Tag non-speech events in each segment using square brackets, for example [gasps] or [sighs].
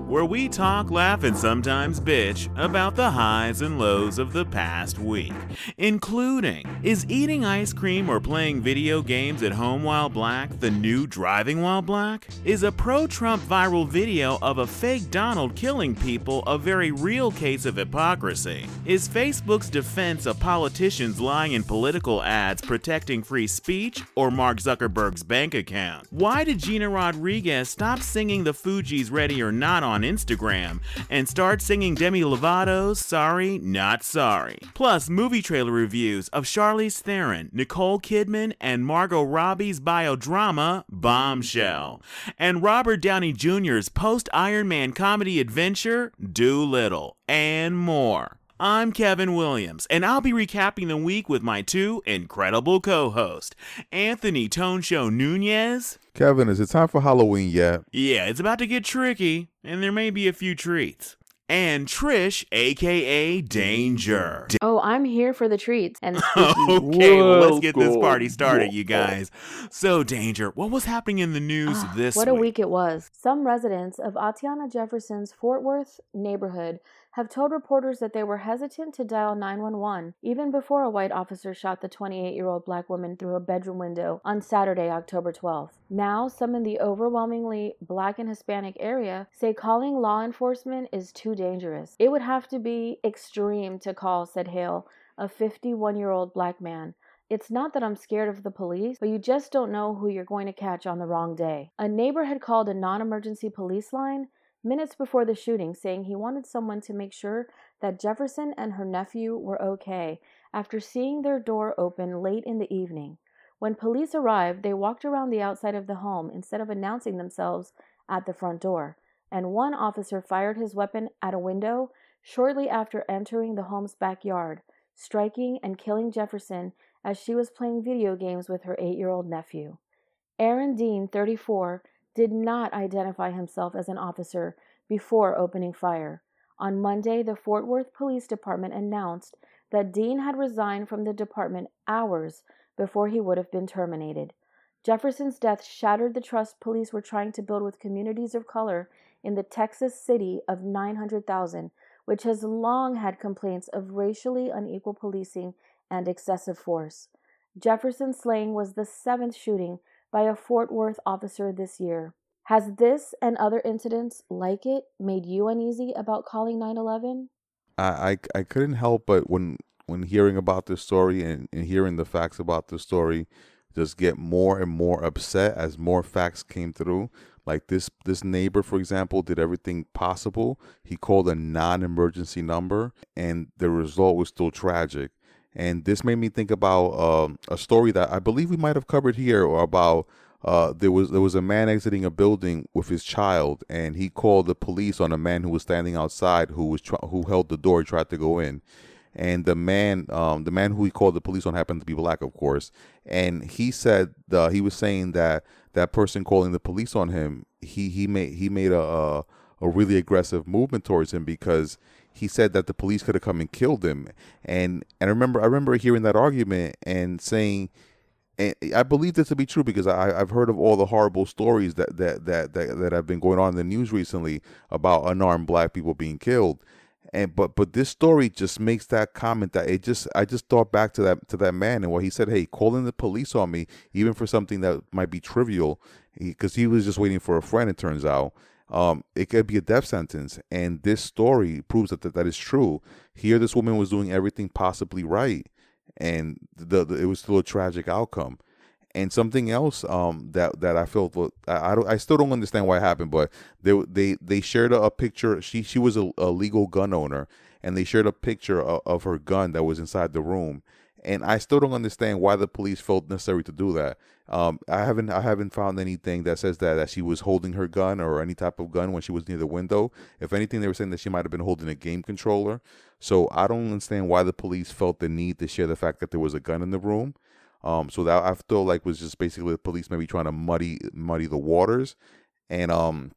Where we talk, laugh, and sometimes bitch about the highs and lows of the past week, including is eating ice cream or playing video games at home while black the new driving while black? Is a pro Trump viral video of a fake Donald killing people a very real case of hypocrisy? Is Facebook's defense of politicians lying in political ads protecting free speech or Mark Zuckerberg's bank account? Why did Gina Rodriguez stop singing the Fugees Ready or Not on Instagram and start singing Demi Lovato's Sorry, Not Sorry? Plus, movie trailer reviews of Charlize Theron, Nicole Kidman, and Margot Robbie's biodrama Bombshell, and Robert Downey Jr.'s post Iron Man comedy adventure Dolittle, and more. I'm Kevin Williams, and I'll be recapping the week with my two incredible co hosts, Anthony Tone Show Nunez. Kevin, is it time for Halloween yet? Yeah, it's about to get tricky, and there may be a few treats. And Trish, aka Danger. Oh, I'm here for the treats and [laughs] okay, well, let's get this party started, you guys. So, Danger, what was happening in the news Ah, this what a week? week it was. Some residents of Atatiana Jefferson's Fort Worth neighborhood have told reporters that they were hesitant to dial 911 even before a white officer shot the 28 year old black woman through a bedroom window on Saturday, October 12th. Now, some in the overwhelmingly black and Hispanic area say calling law enforcement is too dangerous. It would have to be extreme to call, said Hale, a 51 year old black man. It's not that I'm scared of the police, but you just don't know who you're going to catch on the wrong day. A neighbor had called a non emergency police line minutes before the shooting, saying he wanted someone to make sure that Jefferson and her nephew were okay after seeing their door open late in the evening. When police arrived, they walked around the outside of the home instead of announcing themselves at the front door, and one officer fired his weapon at a window shortly after entering the home's backyard, striking and killing Jefferson as she was playing video games with her eight year old nephew. Aaron Dean, 34, did not identify himself as an officer before opening fire. On Monday, the Fort Worth Police Department announced that Dean had resigned from the department hours before he would have been terminated. Jefferson's death shattered the trust police were trying to build with communities of color in the Texas city of 900,000, which has long had complaints of racially unequal policing and excessive force. Jefferson's slaying was the seventh shooting by a Fort Worth officer this year. Has this and other incidents like it made you uneasy about calling 911? I, I, I couldn't help but when when hearing about this story and, and hearing the facts about the story, just get more and more upset as more facts came through. Like this this neighbor, for example, did everything possible. He called a non-emergency number, and the result was still tragic. And this made me think about um, a story that I believe we might have covered here, or about uh, there was there was a man exiting a building with his child, and he called the police on a man who was standing outside, who was try- who held the door, tried to go in, and the man um, the man who he called the police on happened to be black, of course, and he said uh, he was saying that that person calling the police on him, he he made he made a a, a really aggressive movement towards him because he said that the police could have come and killed him and and I remember I remember hearing that argument and saying and I believe this to be true because I, I've heard of all the horrible stories that that, that that that have been going on in the news recently about unarmed black people being killed, and but but this story just makes that comment that it just I just thought back to that to that man and what he said. Hey, calling the police on me even for something that might be trivial, because he, was just waiting for a friend. It turns out. Um, it could be a death sentence, and this story proves that, that that is true. Here, this woman was doing everything possibly right, and the, the it was still a tragic outcome. And something else um, that that I felt wa- I I, don't, I still don't understand why it happened, but they they they shared a, a picture. She she was a, a legal gun owner, and they shared a picture of, of her gun that was inside the room. And I still don't understand why the police felt necessary to do that. Um, I haven't I haven't found anything that says that that she was holding her gun or any type of gun when she was near the window. If anything, they were saying that she might have been holding a game controller. So I don't understand why the police felt the need to share the fact that there was a gun in the room. Um, so that I feel like was just basically the police maybe trying to muddy muddy the waters. And um,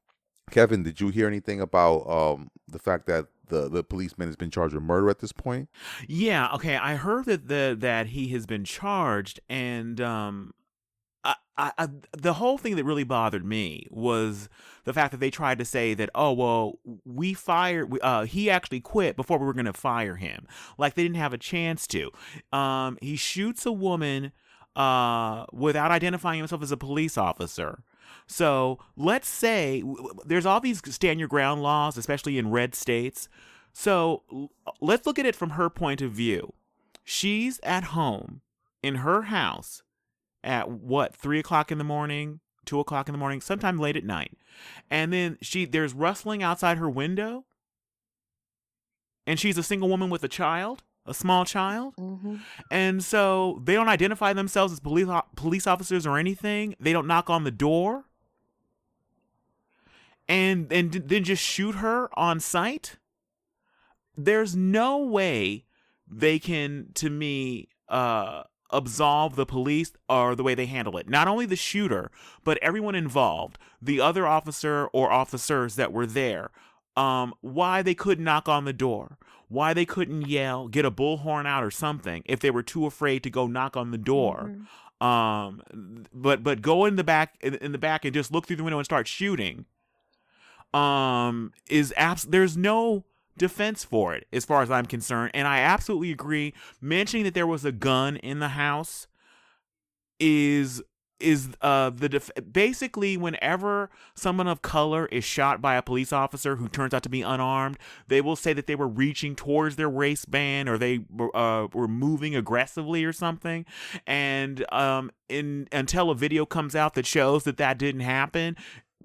Kevin, did you hear anything about um the fact that the the policeman has been charged with murder at this point? Yeah, okay. I heard that the that he has been charged, and um, I I, I, the whole thing that really bothered me was the fact that they tried to say that oh well we fired uh, he actually quit before we were going to fire him like they didn't have a chance to um, he shoots a woman uh, without identifying himself as a police officer so let's say there's all these stand your ground laws especially in red states. So let's look at it from her point of view. She's at home in her house at what three o'clock in the morning two o'clock in the morning sometime late at night. And then she there's rustling outside her window. And she's a single woman with a child a small child Mm-hmm. and so they don't identify themselves as police police officers or anything they don't knock on the door and and then just shoot her on sight there's no way they can to me uh absolve the police or the way they handle it. Not only the shooter, but everyone involved, the other officer or officers that were there. Um, why they couldn't knock on the door, why they couldn't yell, get a bullhorn out or something if they were too afraid to go knock on the door. Mm-hmm. Um, but but go in the back in, in the back and just look through the window and start shooting. Um, is abs- there's no defense for it as far as I'm concerned. And I absolutely agree. Mentioning that there was a gun in the house is is uh the def- basically whenever someone of color is shot by a police officer who turns out to be unarmed they will say that they were reaching towards their waistband or they uh, were moving aggressively or something. And um in until a video comes out that shows that that didn't happen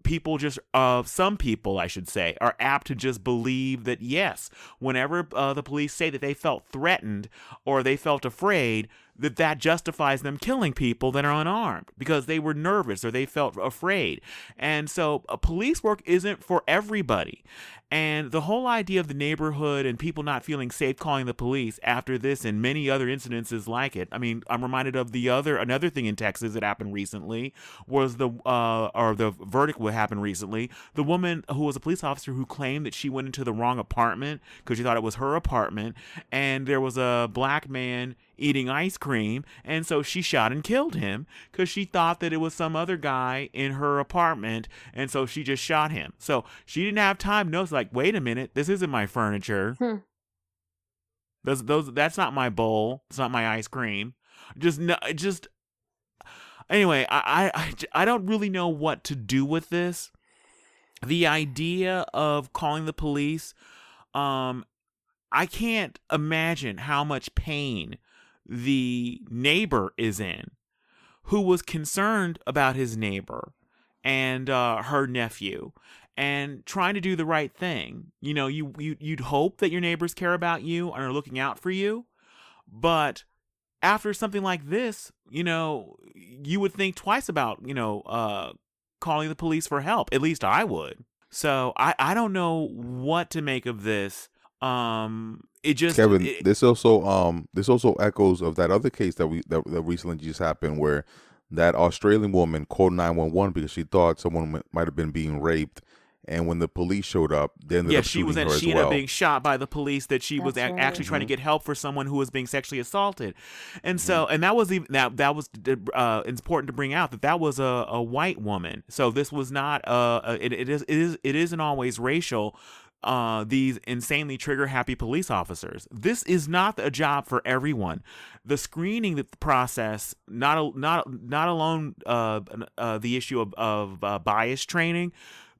people just uh some people i should say are apt to just believe that yes whenever uh, the police say that they felt threatened or they felt afraid that that justifies them killing people that are unarmed because they were nervous or they felt afraid and so uh, police work isn't for everybody and the whole idea of the neighborhood and people not feeling safe calling the police after this and many other incidences like it. I mean, I'm reminded of the other another thing in Texas that happened recently was the uh or the verdict what happened recently. The woman who was a police officer who claimed that she went into the wrong apartment because she thought it was her apartment and there was a black man eating ice cream and so she shot and killed him because she thought that it was some other guy in her apartment and so she just shot him. So she didn't have time to notice like wait a minute this isn't my furniture. Hmm. those those that's not my bowl it's not my ice cream. Just no just anyway I, I i don't really know what to do with this. The idea of calling the police um i can't imagine how much pain the neighbor is in who was concerned about his neighbor and uh, her nephew and trying to do the right thing. You know, you, you you'd hope that your neighbors care about you and are looking out for you, but after something like this, you know, you would think twice about you know uh, calling the police for help. At least I would. So I I don't know what to make of this. Um, it just Kevin, it- this also um this also echoes of that other case that we that, that recently just happened where that Australian woman called nine one one because she thought someone mi- might have been being raped, and when the police showed up, they ended yeah, up she was shooting in, her she as ended well. up being shot by the police that she was That's ac- right. actually trying to get help for someone who was being sexually assaulted, and so Mm-hmm. and that was even that that was uh, important to bring out that that was a, a white woman. So this was not uh a- it, it is it is it isn't always racial. Uh, these insanely trigger happy police officers. This is not a job for everyone. The screening process, not not not alone uh, uh, the issue of, of uh, bias training,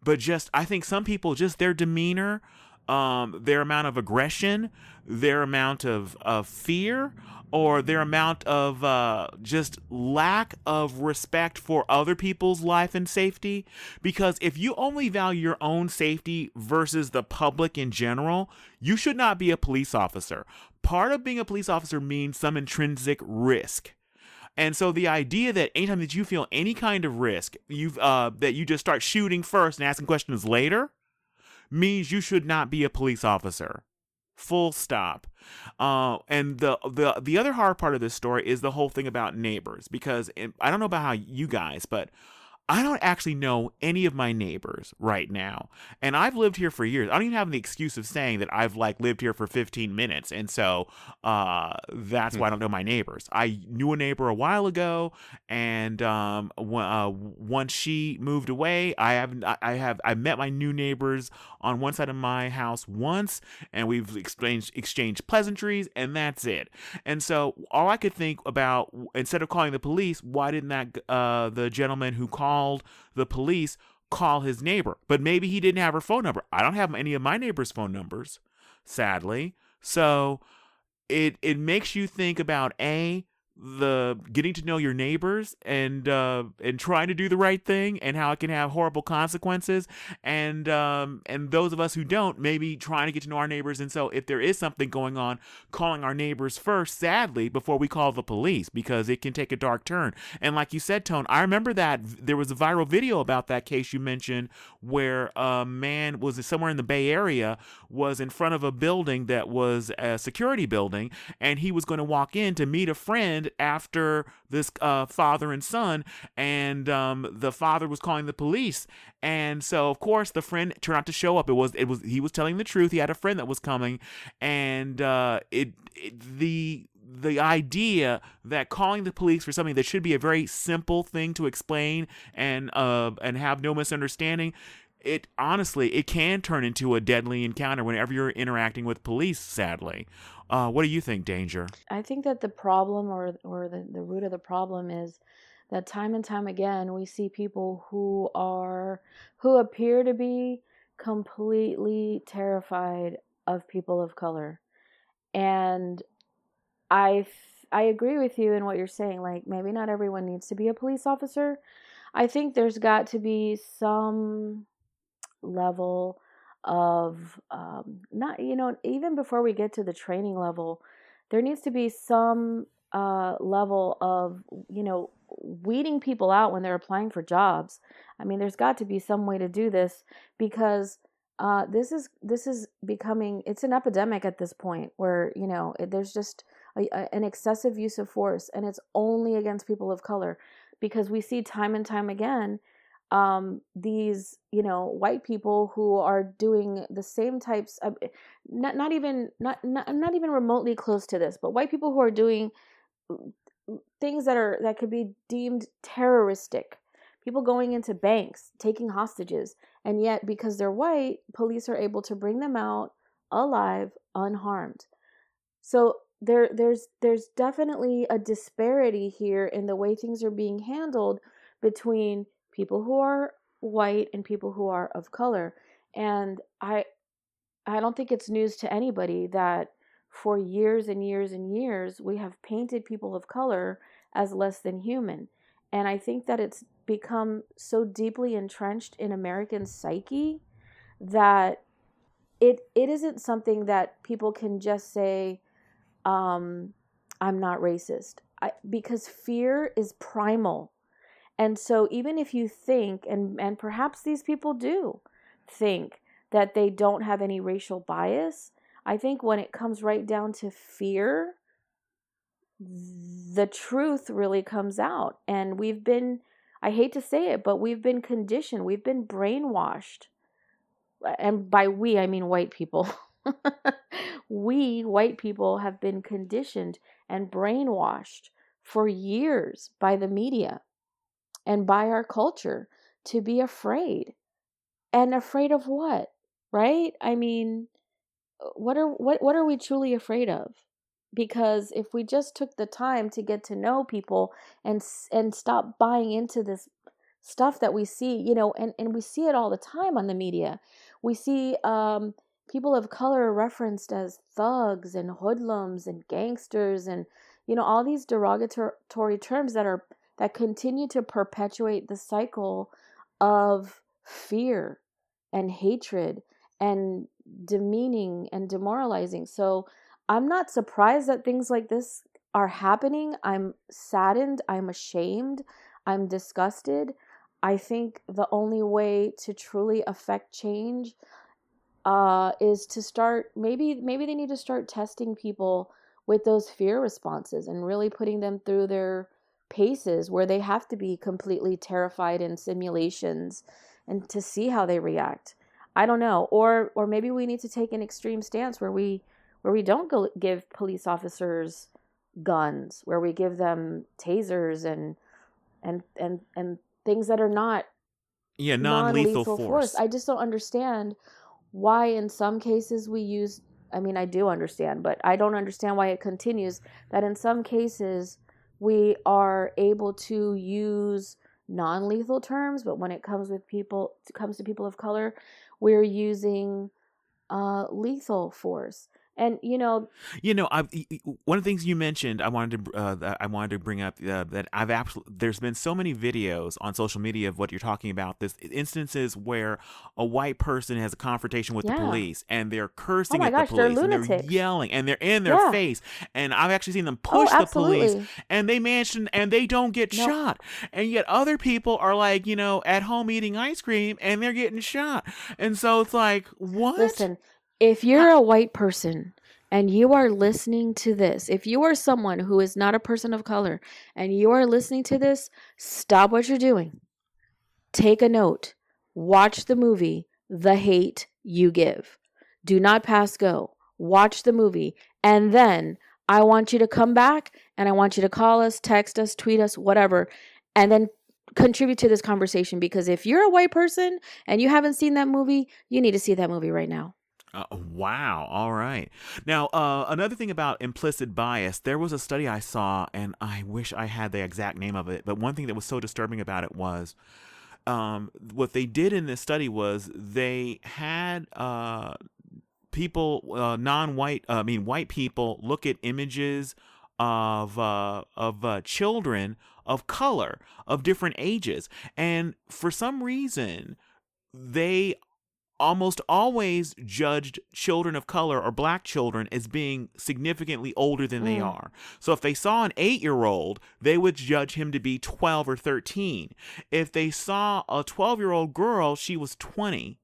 but just I think some people just their demeanor, um, their amount of aggression, their amount of, of fear, or their amount of uh, just lack of respect for other people's life and safety. Because if you only value your own safety versus the public in general, you should not be a police officer. Part of being a police officer means some intrinsic risk. And so the idea that anytime that you feel any kind of risk, you've uh, that you just start shooting first and asking questions later, means you should not be a police officer. Full stop. Uh, and the the the other hard part of this story is the whole thing about neighbors because it, I don't know about how you guys, but I don't actually know any of my neighbors right now. And I've lived here for years. I don't even have the excuse of saying that I've like lived here for 15 minutes. And so uh, that's why I don't know my neighbors. I knew a neighbor a while ago. And um, uh, once she moved away, I have, I have, I met my new neighbors on one side of my house once and we've exchanged, exchanged pleasantries and that's it. And so all I could think about, instead of calling the police, why didn't that, uh, the gentleman who called the police call his neighbor. But maybe he didn't have her phone number. I don't have any of my neighbors' phone numbers, sadly. So it it makes you think about a the getting to know your neighbors and uh, and trying to do the right thing and how it can have horrible consequences. And um, and those of us who don't maybe trying to get to know our neighbors. And so if there is something going on calling our neighbors first sadly before we call the police because it can take a dark turn. And like you said tone i remember that there was a viral video about that case you mentioned where a man was somewhere in the bay area was in front of a building that was a security building and he was going to walk in to meet a friend after this uh, father and son, and um, the father was calling the police. And so, of course, the friend turned out to show up. It was it was he was telling the truth. He had a friend that was coming, and uh, it, it the the idea that calling the police for something that should be a very simple thing to explain and uh and have no misunderstanding it honestly it can turn into a deadly encounter whenever you're interacting with police sadly uh, what do you think danger? I think that the problem or or the, the root of the problem is that time and time again we see people who are who appear to be completely terrified of people of color. And i i agree with you in what you're saying like maybe not everyone needs to be a police officer. I think there's got to be some level of um, not you know even before we get to the training level there needs to be some uh, level of you know weeding people out when they're applying for jobs. I mean there's got to be some way to do this because uh, this is this is becoming it's an epidemic at this point where you know it, there's just a, a, an excessive use of force and it's only against people of color because we see time and time again um, these you know white people who are doing the same types of not not even not, not not even remotely close to this but white people who are doing things that are that could be deemed terroristic people going into banks taking hostages and yet because they're white police are able to bring them out alive unharmed. So there there's there's definitely a disparity here in the way things are being handled between people who are white and people who are of color. And I I don't think it's news to anybody that for years and years and years we have painted people of color as less than human. And I think that it's become so deeply entrenched in American psyche that it it isn't something that people can just say um, I'm not racist. I, because fear is primal and so even if you think and and perhaps these people do think that they don't have any racial bias, I think when it comes right down to fear, the truth really comes out. And we've been I hate to say it, but we've been conditioned, we've been brainwashed. Uh, and by we, I mean white people. [laughs] we, white people, have been conditioned and brainwashed for years by the media and by our culture to be afraid. And afraid of what? Right? I mean, uh, what are what what are we truly afraid of? Because if we just took the time to get to know people and and stop buying into this stuff that we see, you know, and and we see it all the time on the media. We see um people of color referenced as thugs and hoodlums and gangsters and you know all these derogatory terms that are that continue to perpetuate the cycle of fear and hatred and demeaning and demoralizing. So I'm not surprised that things like this are happening. I'm saddened. I'm ashamed. I'm disgusted. I think the only way to truly affect change uh, is to start maybe maybe they need to start testing people with those fear responses and really putting them through their paces where they have to be completely terrified in simulations and to see how they react. I don't know. Or or maybe we need to take an extreme stance where we where we don't go, give police officers guns, where we give them tasers and and and and things that are not yeah non-lethal, non-lethal force. force. I just don't understand why in some cases we use I mean I do understand, but I don't understand why it continues that in some cases we are able to use non-lethal terms, but when it comes with people comes to people of color, we're using uh, lethal force and you know you know i one of the things you mentioned i wanted to uh, i wanted to bring up uh, that i've absolutely there's been so many videos on social media of what you're talking about this instances where a white person has a confrontation with yeah. the police and they're cursing oh at gosh, the police they're and they're yelling and they're in their yeah. face and i've actually seen them oh, push oh, the police and they to, and they don't get nope. shot and yet other people are like you know at home eating ice cream and they're getting shot and so it's like what listen if you're a white person and you are listening to this, if you are someone who is not a person of color and you are listening to this, stop what you're doing. Take a note. Watch the movie, The Hate You Give. Do not pass go. Watch the movie. And then I want you to come back and I want you to call us, text us, tweet us, whatever, and then contribute to this conversation because if you're a white person and you haven't seen that movie, you need to see that movie right now. Uh, wow. All right. Now, uh, another thing about implicit bias, there was a study I saw, and I wish I had the exact name of it, but one thing that was so disturbing about it was um, what they did in this study was they had uh, people, uh, non white, uh, I mean, white people, look at images of, uh, of children of color, of different ages. And for some reason, they almost always judged children of color or black children as being significantly older than mm. they are. So if they saw an eight year old, they would judge him to be 12 or 13. If they saw a 12 year old girl, she was 20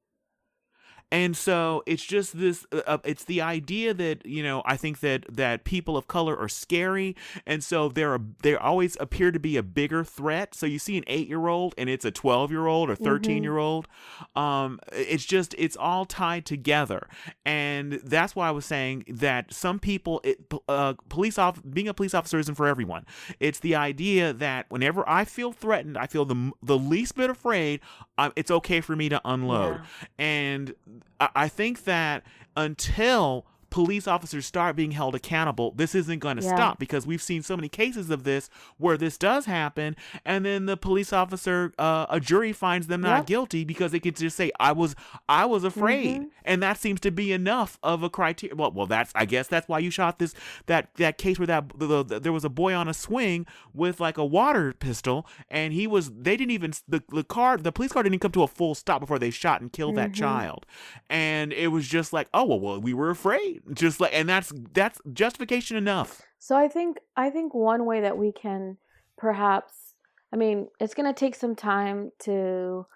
and so it's just this uh, uh, it's the idea that you know i think that that people of color are scary. And so they're a, they always appear to be a bigger threat. So you see an 8 year old and it's a 12 year old or 13 year old mm-hmm. um it's just it's all tied together. And that's why i was saying that some people it, uh, police off being a police officer isn't for everyone. It's the idea that whenever i feel threatened i feel the the least bit afraid um, it's okay for me to unload. Yeah. and I think that until police officers start being held accountable, this isn't going to yeah. stop because we've seen so many cases of this where this does happen, and then the police officer, uh, a jury finds them not yep. guilty because they can just say, "I was, I was afraid," mm-hmm. and that seems to be enough of a criteria. Well, well, that's I guess that's why you shot this that that case where that the, the, there was a boy on a swing with like a water pistol, and he was they didn't even the the car the police car didn't come to a full stop before they shot and killed mm-hmm. that child, and it was just like, oh well, well we were afraid just like and that's that's justification enough. So i think i think one way that we can perhaps i mean it's going to take some time to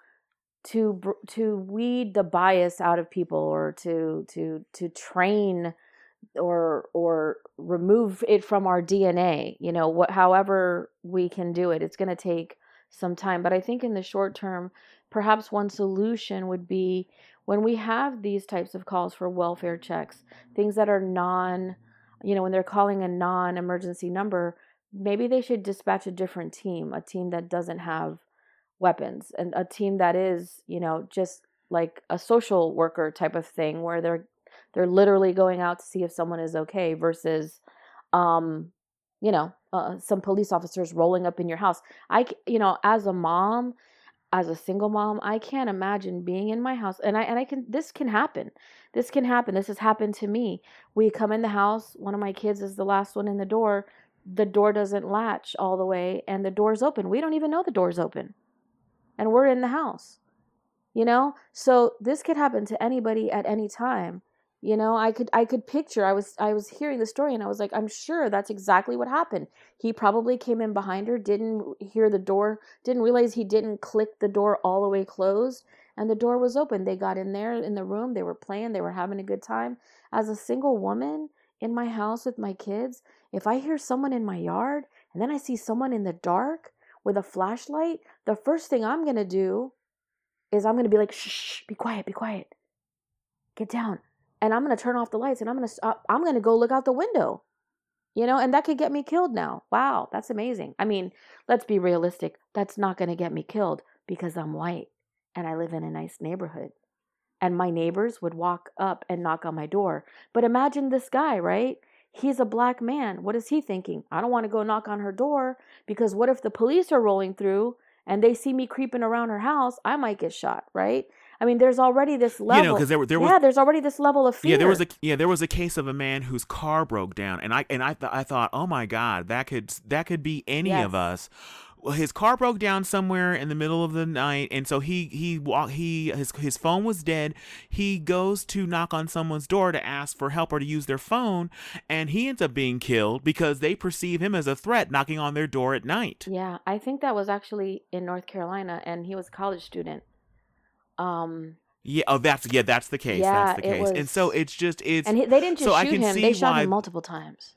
to to weed the bias out of people or to to to train or or remove it from our DNA you know what however we can do it. It's going to take some time but i think in the short term perhaps one solution would be when we have these types of calls for welfare checks, things that are non, you know, when they're calling a non emergency number, maybe they should dispatch a different team, a team that doesn't have weapons, and a team that is, you know, just like a social worker type of thing where they're they're literally going out to see if someone is okay versus um you know uh, some police officers rolling up in your house. I you know as a mom as a single mom, I can't imagine being in my house and I and I can this can happen. This can happen. This has happened to me. We come in the house, one of my kids is the last one in the door. The door doesn't latch all the way and the door's open. We don't even know the door's open. And we're in the house. You know? So this could happen to anybody at any time you know i could i could picture i was i was hearing the story and i was like i'm sure that's exactly what happened he probably came in behind her didn't hear the door didn't realize he didn't click the door all the way closed and the door was open they got in there in the room they were playing they were having a good time as a single woman in my house with my kids if i hear someone in my yard and then I see someone in the dark with a flashlight, the first thing I'm going to do is I'm going to be like, shh, shh, be quiet, be quiet. Get down. And I'm going to turn off the lights and I'm going to. I'm going to go look out the window. You know, and that could get me killed now. Wow, that's amazing. I mean, let's be realistic. That's not going to get me killed because I'm white and I live in a nice neighborhood. And my neighbors would walk up and knock on my door. But imagine this guy, right? He's a black man. What is he thinking? I don't want to go knock on her door because what if the police are rolling through and they see me creeping around her house? I might get shot, right? I mean, there's already this level. You know, because there, there was yeah, there's already this level of fear. Yeah, there was a yeah, there was a case of a man whose car broke down, and I and I th- I thought, oh my god, that could that could be any Yes. of us. Well, his car broke down somewhere in the middle of the night, and so he he walk he his his phone was dead. He goes to knock on someone's door to ask for help or to use their phone, and he ends up being killed because they perceive him as a threat knocking on their door at night. Yeah, I think that was actually in North Carolina, and he was a college student. Um, Yeah, oh, that's yeah, that's the case. Yeah, that's the case. And so it's just it's and he, they didn't just so I shoot can him; see they shot why- him multiple times.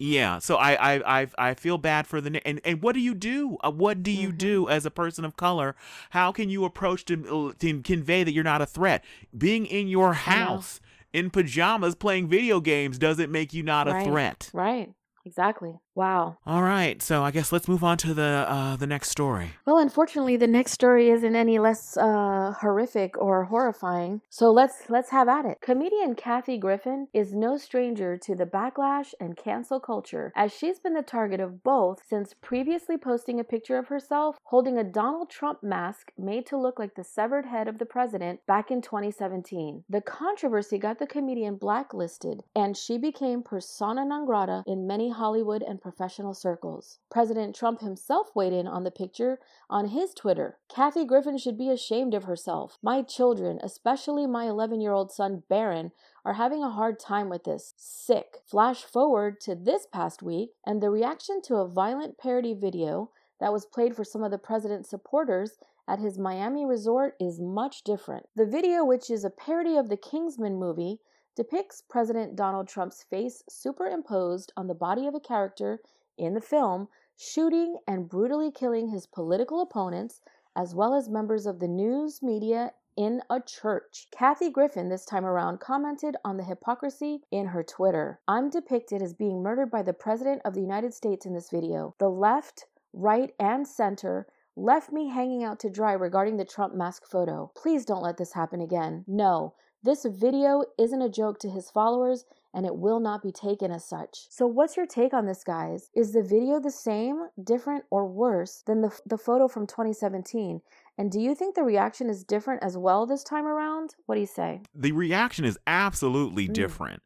Yeah, so I I I, I feel bad for the and and what do you do? Uh, what do you Mm-hmm. do as a person of color? How can you approach to to convey that you're not a threat? Being in your house in pajamas playing video games doesn't make you not a Right. threat. Right. Exactly. Wow. All right, so I guess let's move on to the uh the next story. Well, unfortunately, the next story isn't any less uh, horrific or horrifying. So let's let's have at it. Comedian Kathy Griffin is no stranger to the backlash and cancel culture, as she's been the target of both since previously posting a picture of herself holding a Donald Trump mask made to look like the severed head of the president back in 2017. The controversy got the comedian blacklisted, and she became persona non grata in many Hollywood and professional circles. President Trump himself weighed in on the picture on his Twitter. Kathy Griffin should be ashamed of herself. My children, especially my 11 year old son Barron, are having a hard time with this. Sick. Flash forward to this past week, and the reaction to a violent parody video that was played for some of the president's supporters at his Miami resort is much different. The video, which is a parody of the Kingsman movie, depicts President Donald Trump's face superimposed on the body of a character in the film, shooting and brutally killing his political opponents, as well as members of the news media in a church. Kathy Griffin, this time around, commented on the hypocrisy in her Twitter. I'm depicted as being murdered by the President of the United States in this video. The left, right, and center left me hanging out to dry regarding the Trump mask photo. Please don't let this happen again. No, this video isn't a joke to his followers and it will not be taken as such. So, what's your take on this, guys? Is the video the same, different, or worse than the, the photo from 2017? And do you think the reaction is different as well this time around? What do you say? the reaction is absolutely Mm. different.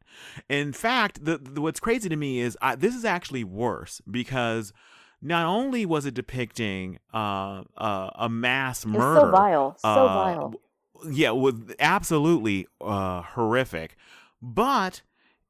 In fact, the, the what's crazy to me is I, this is actually worse because not only was it depicting uh, uh, a mass It's murder, so vile. So uh, vile. Yeah, was absolutely uh, horrific, but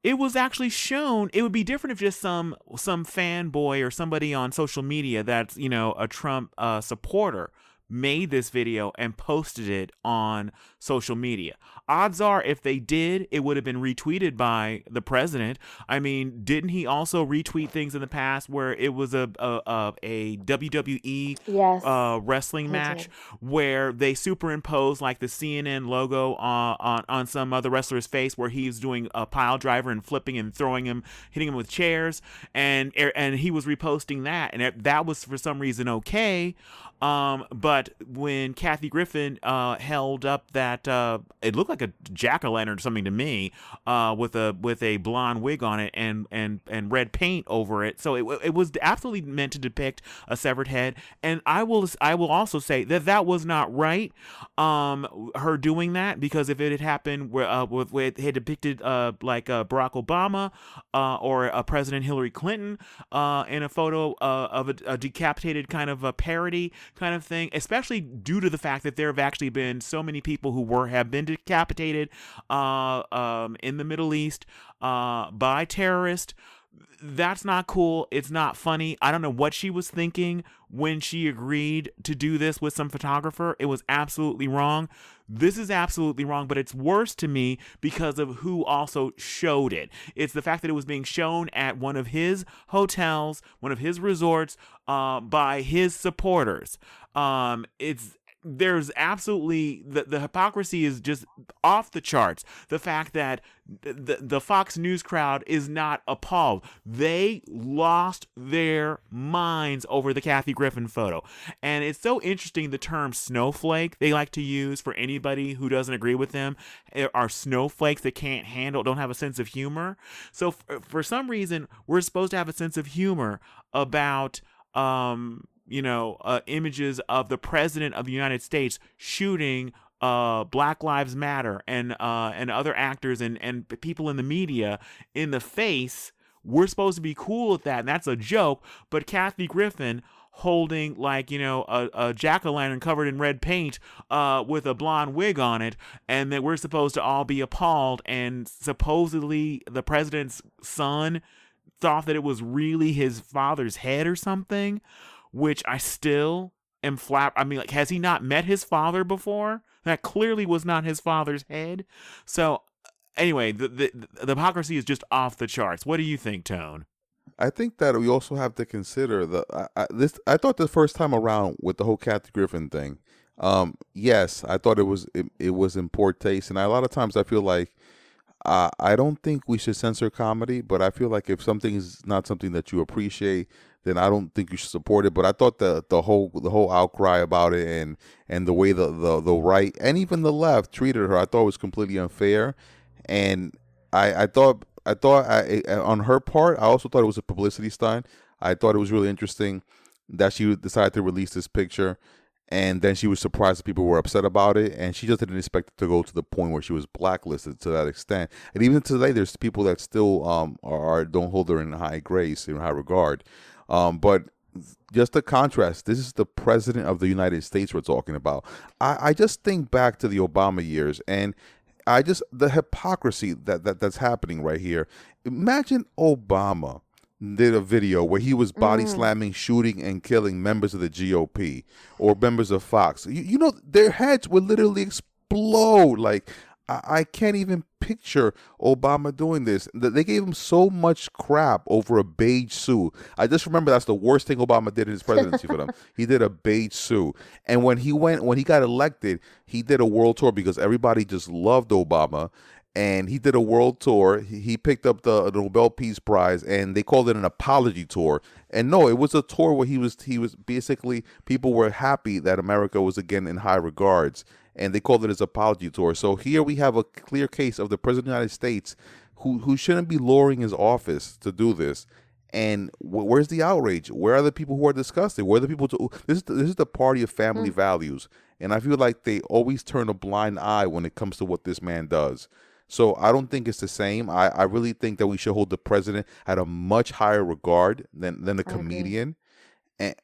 it was actually shown. It would be different if just some some fanboy or somebody on social media that's you know a Trump uh, supporter made this video and posted it on social media. Odds are, if they did, it would have been retweeted by the president. I mean, didn't he also retweet things in the past where it was a a, a, a WWE Yes. uh, wrestling match where they superimpose like the CNN logo on, on on some other wrestler's face where he's doing a pile driver and flipping and throwing him, hitting him with chairs, and er, and he was reposting that, and it, that was for some reason okay. Um, but when Kathy Griffin uh, held up that uh, it looked like a jack o' lantern or something to me, uh, with a with a blonde wig on it and and and red paint over it, so it it was absolutely meant to depict a severed head. And I will I will also say that that was not right. Um, her doing that because if it had happened where uh, with, with had depicted uh like uh, Barack Obama, uh, or uh, President Hillary Clinton, uh, in a photo uh, of a, a decapitated kind of a parody kind of thing, especially due to the fact that there have actually been so many people who were have been decapitated uh, um, in the Middle East uh, by terrorists that's not cool. It's not funny. I don't know what she was thinking when she agreed to do this with some photographer. It was absolutely wrong. This is absolutely wrong, but it's worse to me because of who also showed it. It's the fact that it was being shown at one of his hotels, one of his resorts, uh, by his supporters. Um, it's there's absolutely the, the hypocrisy is just off the charts. The fact that the, the Fox News crowd is not appalled. They lost their minds over the Kathy Griffin photo. And it's so interesting the term snowflake they like to use for anybody who doesn't agree with them are snowflakes that can't handle, don't have a sense of humor. So for, for some reason, we're supposed to have a sense of humor about um you know, uh, images of the president of the United States shooting uh, Black Lives Matter and uh, and other actors and and people in the media in the face. We're supposed to be cool with that, and that's a joke. But Kathy Griffin holding like you know a, a jack o' lantern covered in red paint uh, with a blonde wig on it, and that we're supposed to all be appalled. And supposedly the president's son thought that it was really his father's head or something which I still am flap. I mean, like, has he not met his father before? That clearly was not his father's head. So, anyway, the the, the hypocrisy is just off the charts. What do you think, Tone? I think that we also have to consider the I, I, this. I thought the first time around with the whole Kathy Griffin thing. Um, yes, I thought it was it, it was in poor taste, and I, a lot of times I feel like uh, I don't think we should censor comedy, but I feel like if something is not something that you appreciate, then I don't think you should support it. But I thought the the whole the whole outcry about it and and the way the the, the right and even the left treated her, I thought was completely unfair. And I I thought I thought I, on her part, I also thought it was a publicity stunt. I thought it was really interesting that she decided to release this picture and then she was surprised that people were upset about it and she just didn't expect it to go to the point where she was blacklisted to that extent and even today there's people that still um are don't hold her in high grace in high regard um, but just the contrast, this is the president of the United States we're talking about. I, I just think back to the Obama years and I just the hypocrisy that, that that's happening right here. Imagine Obama did a video where he was body mm. slamming, shooting, and killing members of the GOP or members of Fox. You, you know, their heads would literally explode. Like I, can't even picture Obama doing this. They gave him so much crap over a beige suit. I just remember that's the worst thing Obama did in his presidency for them. [laughs] He did a beige suit. And when he went when he got elected, he did a world tour because everybody just loved Obama and he did a world tour. He picked up the Nobel Peace Prize, and they called it an apology tour. And no, it was a tour where he was he was basically people were happy that America was again in high regards, and they called it his apology tour. So here we have a clear case of the president of the United States who who shouldn't be lowering his office to do this. And wh- where's the outrage? Where are the people who are disgusted? Where are the people to this is the, this is the party of family mm. values, and I feel like they always turn a blind eye when it comes to what this man does. So I don't think it's the same. I, I really think that we should hold the president at a much higher regard than than a comedian. And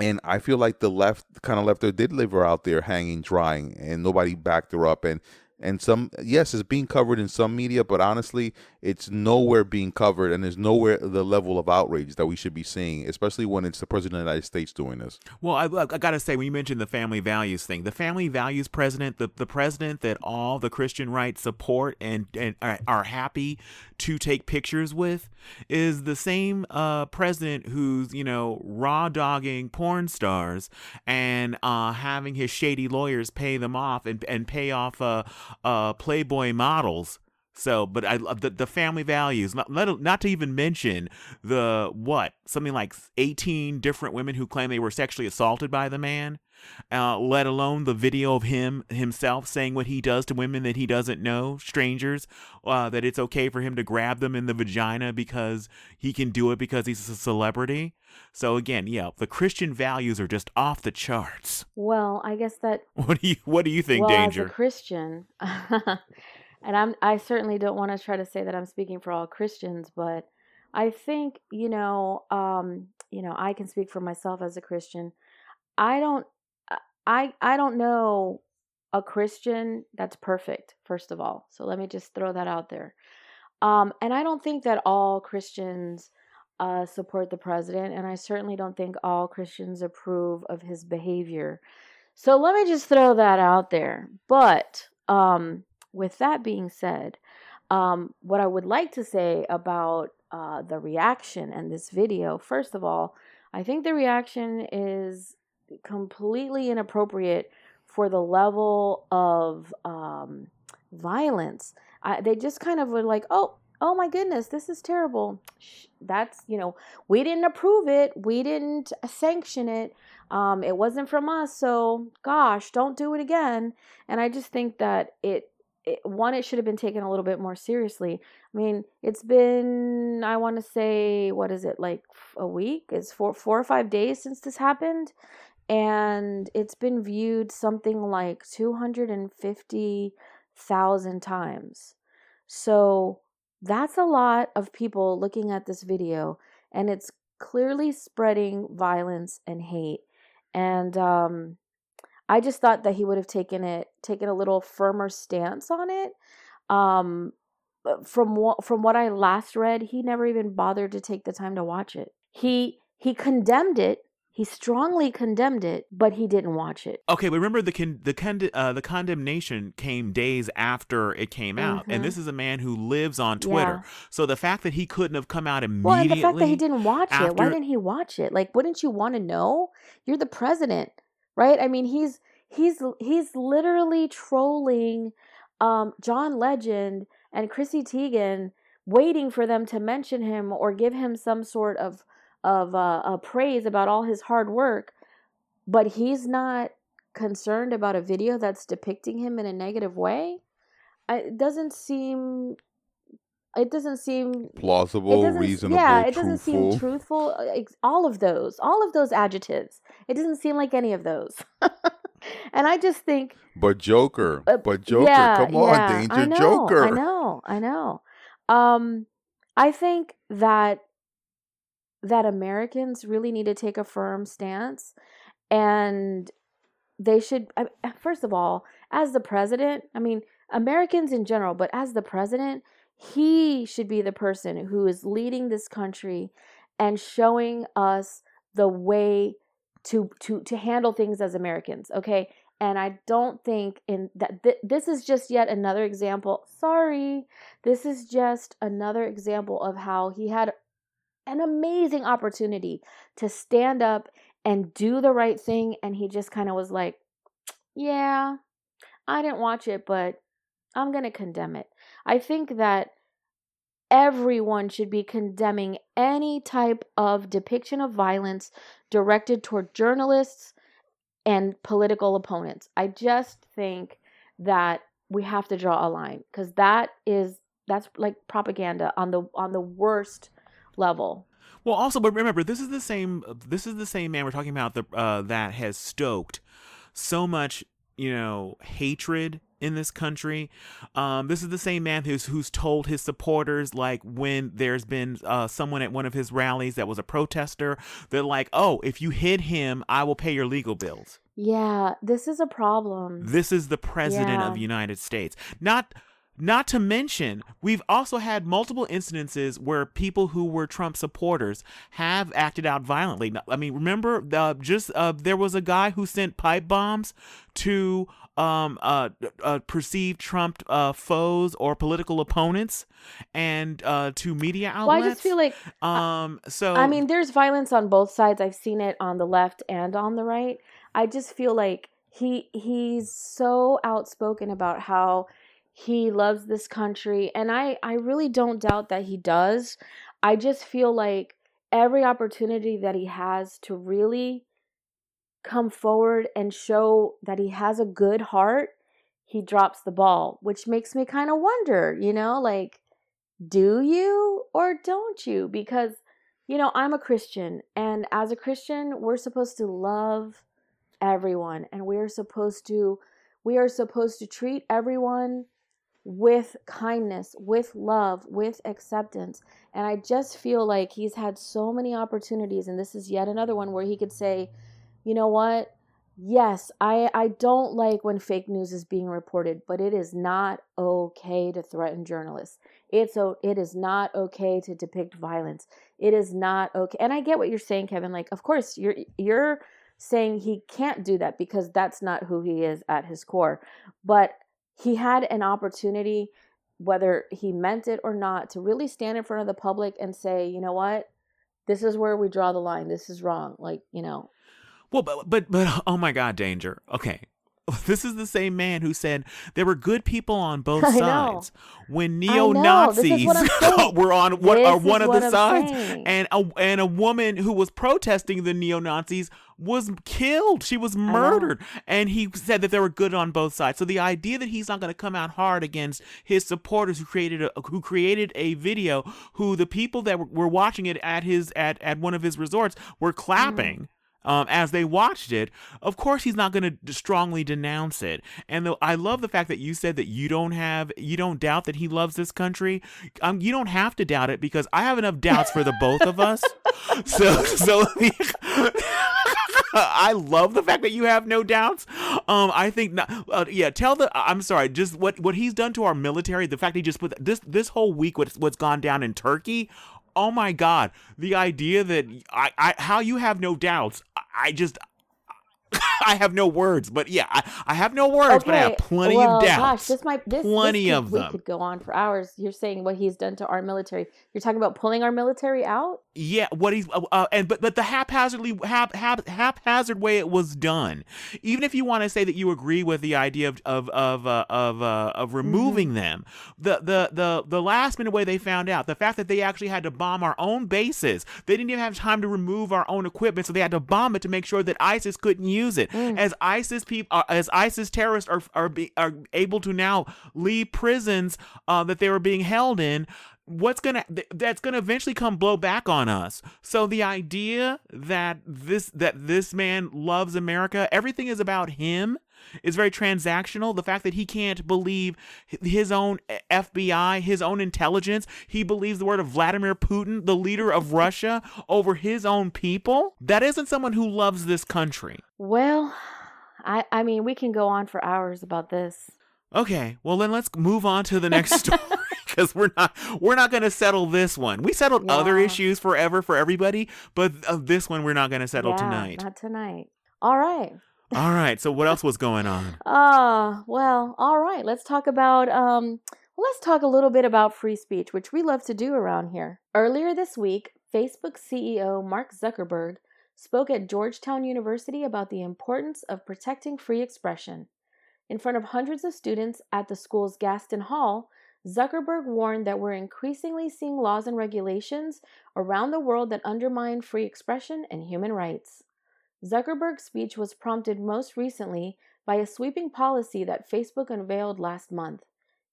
and I feel like the left kind of left her did leave her out there hanging, drying, and nobody backed her up. And and some yes it's being covered in some media but honestly it's nowhere being covered and there's nowhere the level of outrage that we should be seeing especially when it's the president of the united states doing this well i, I gotta say when you mentioned the family values thing the family values president the, the president that all the christian rights support and, and are, are happy to take pictures with is the same uh, president who's you know raw dogging porn stars and uh, having his shady lawyers pay them off and, and pay off uh, uh, Playboy models. So, but I love the, the family values. Not, not not to even mention the what something like eighteen different women who claim they were sexually assaulted by the man. Uh, let alone the video of him himself saying what he does to women that he doesn't know, strangers, uh, that it's okay for him to grab them in the vagina because he can do it because he's a celebrity. So again, yeah, the Christian values are just off the charts. Well, I guess that. [laughs] What do you What do you think, well, Danger? As a Christian, [laughs] and I'm I certainly don't want to try to say that I'm speaking for all Christians, but I think you know, um, you know, I can speak for myself as a Christian. I don't, I I don't know a Christian that's perfect. First of all, so let me just throw that out there. Um, and I don't think that all Christians uh, support the president, and I certainly don't think all Christians approve of his behavior. So let me just throw that out there. But um, with that being said, um, what I would like to say about uh, the reaction and this video, first of all, I think the reaction is completely inappropriate for the level of um, violence. I, they just kind of were like, oh, oh my goodness, this is terrible. That's, you know, we didn't approve it, we didn't sanction it. Um, it wasn't from us, so gosh, don't do it again. And I just think that it, it one, it should have been taken a little bit more seriously. I mean, it's been, I want to say, what is it, like a week? It's four, four or five days since this happened. And it's been viewed something like 250,000 times. So that's a lot of people looking at this video, and it's clearly spreading violence and hate. And um, I just thought that he would have taken it, taken a little firmer stance on it. Um, from what from what I last read, he never even bothered to take the time to watch it. He he condemned it he strongly condemned it, but he didn't watch it. Okay, but remember the con- the con- uh, the condemnation came days after it came out, mm-hmm. and this is a man who lives on Twitter. Yeah. So the fact that he couldn't have come out immediately, well, and the fact that he didn't watch after... it, why didn't he watch it? Like, wouldn't you want to know? You're the president, right? I mean, he's he's he's literally trolling um, John Legend and Chrissy Teigen, waiting for them to mention him or give him some sort of of uh, praise about all his hard work, but he's not concerned about a video that's depicting him in a negative way. it doesn't seem. It doesn't seem plausible, doesn't, reasonable. Yeah, it doesn't seem truthful. All of those, all of those adjectives. It doesn't seem like any of those. [laughs] and I just think. But Joker, uh, but Joker, yeah, come on, yeah, Danger I know, Joker. I know, I know. Um, I think that that Americans really need to take a firm stance and they should first of all as the president i mean americans in general but as the president he should be the person who is leading this country and showing us the way to to to handle things as americans okay and i don't think in that th- this is just yet another example sorry this is just another example of how he had an amazing opportunity to stand up and do the right thing. And he just kind of was like, Yeah, I didn't watch it, but I'm going to condemn it. I think that everyone should be condemning any type of depiction of violence directed toward journalists and political opponents. I just think that we have to draw a line because that is that's like propaganda on the on the worst level. Well, also, but remember, this is the same. This is the same man we're talking about the, uh, that has stoked so much, you know, hatred in this country. Um, this is the same man who's who's told his supporters, like when there's been uh, someone at one of his rallies that was a protester, they're like, "Oh, if you hit him, I will pay your legal bills." Yeah, this is a problem. This is the president yeah. of the United States, not not to mention, we've also had multiple incidences where people who were Trump supporters have acted out violently. I mean, remember, uh, just uh, there was a guy who sent pipe bombs to um, uh, uh perceived Trump uh, foes or political opponents, and uh, to media outlets. Well, I just feel like, um, so I mean, there's violence on both sides. I've seen it on the left and on the right. I just feel like he he's so outspoken about how he loves this country and I I really don't doubt that he does. I just feel like every opportunity that he has to really come forward and show that he has a good heart, he drops the ball, which makes me kind of wonder, you know, like do you or don't you? Because you know, I'm a Christian and as a Christian, we're supposed to love everyone and we're supposed to we are supposed to treat everyone with kindness, with love, with acceptance. And I just feel like he's had so many opportunities, and this is yet another one where he could say, you know what? Yes, I I don't like when fake news is being reported, but it is not okay to threaten journalists. It's it is not okay to depict violence. It is not okay. And I get what you're saying, Kevin. Like, of course, you're you're saying he can't do that because that's not who he is at his core. But he had an opportunity whether he meant it or not to really stand in front of the public and say, "You know what? This is where we draw the line. This is wrong." Like, you know, Well, but but but oh my God, danger. Okay. [laughs] This is the same man who said there were good people on [laughs] both I know. sides when neo Nazis what [laughs] were on one, This are one of the I'm sides, saying. and a and a woman who was protesting the neo Nazis was killed. She was murdered, and he said that there were good on both sides. So the idea that he's not going to come out hard against his supporters who created a who created a video, who the people that were, were watching it at his at at one of his resorts were mm-hmm. clapping um, as they watched it, of course he's not going to strongly denounce it. And the, I love the fact that you said that you don't have, you don't doubt that he loves this country. Um, you don't have to doubt it because I have enough doubts for the both of us. [laughs] So, so [laughs] I love the fact that you have no doubts. Um, I think, not, uh, yeah. Tell the, I'm sorry, just what what he's done to our military. The fact he just put this this whole week what's what's gone down in Turkey. Oh my God! The idea that I, I how you have no doubts. I, just [laughs] I have no words. But yeah, I, I have no words, but I have plenty well, of Gosh, doubts. this might this Plenty this of could, we them. could go on for hours. You're saying what he's done to our military. You're talking about pulling our military out. Yeah, what he's uh, uh, and but but the haphazardly hap, hap, haphazard way it was done. Even if you want to say that you agree with the idea of of of uh, of, uh, of removing them, the, the the the last minute way they found out the fact that they actually had to bomb our own bases. They didn't even have time to remove our own equipment, so they had to bomb it to make sure that ISIS couldn't use it. As ISIS people, uh, as ISIS terrorists are are be, are able to now leave prisons uh, that they were being held in what's gonna th- that's gonna eventually come blow back on us. So the idea that this that this man loves america everything is about him is very transactional the fact that he can't believe his own fbi his own intelligence he believes the word of vladimir putin the leader of russia [laughs] over his own people that isn't someone who loves this country Well, I I mean we can go on for hours about this. Okay, well then let's move on to the next [laughs] story because we're not we're not going to settle this one. We settled other issues forever for everybody, but uh, this one we're not going to settle yeah, tonight. Not tonight. All right. All right. So what else was going on? Ah, well, all right. Let's talk about um let's talk a little bit about free speech, which we love to do around here. Earlier this week, Facebook CEO Mark Zuckerberg spoke at Georgetown University about the importance of protecting free expression. In front of hundreds of students at the school's Gaston Hall, Zuckerberg warned that we're increasingly seeing laws and regulations around the world that undermine free expression and human rights. Zuckerberg's speech was prompted most recently by a sweeping policy that Facebook unveiled last month.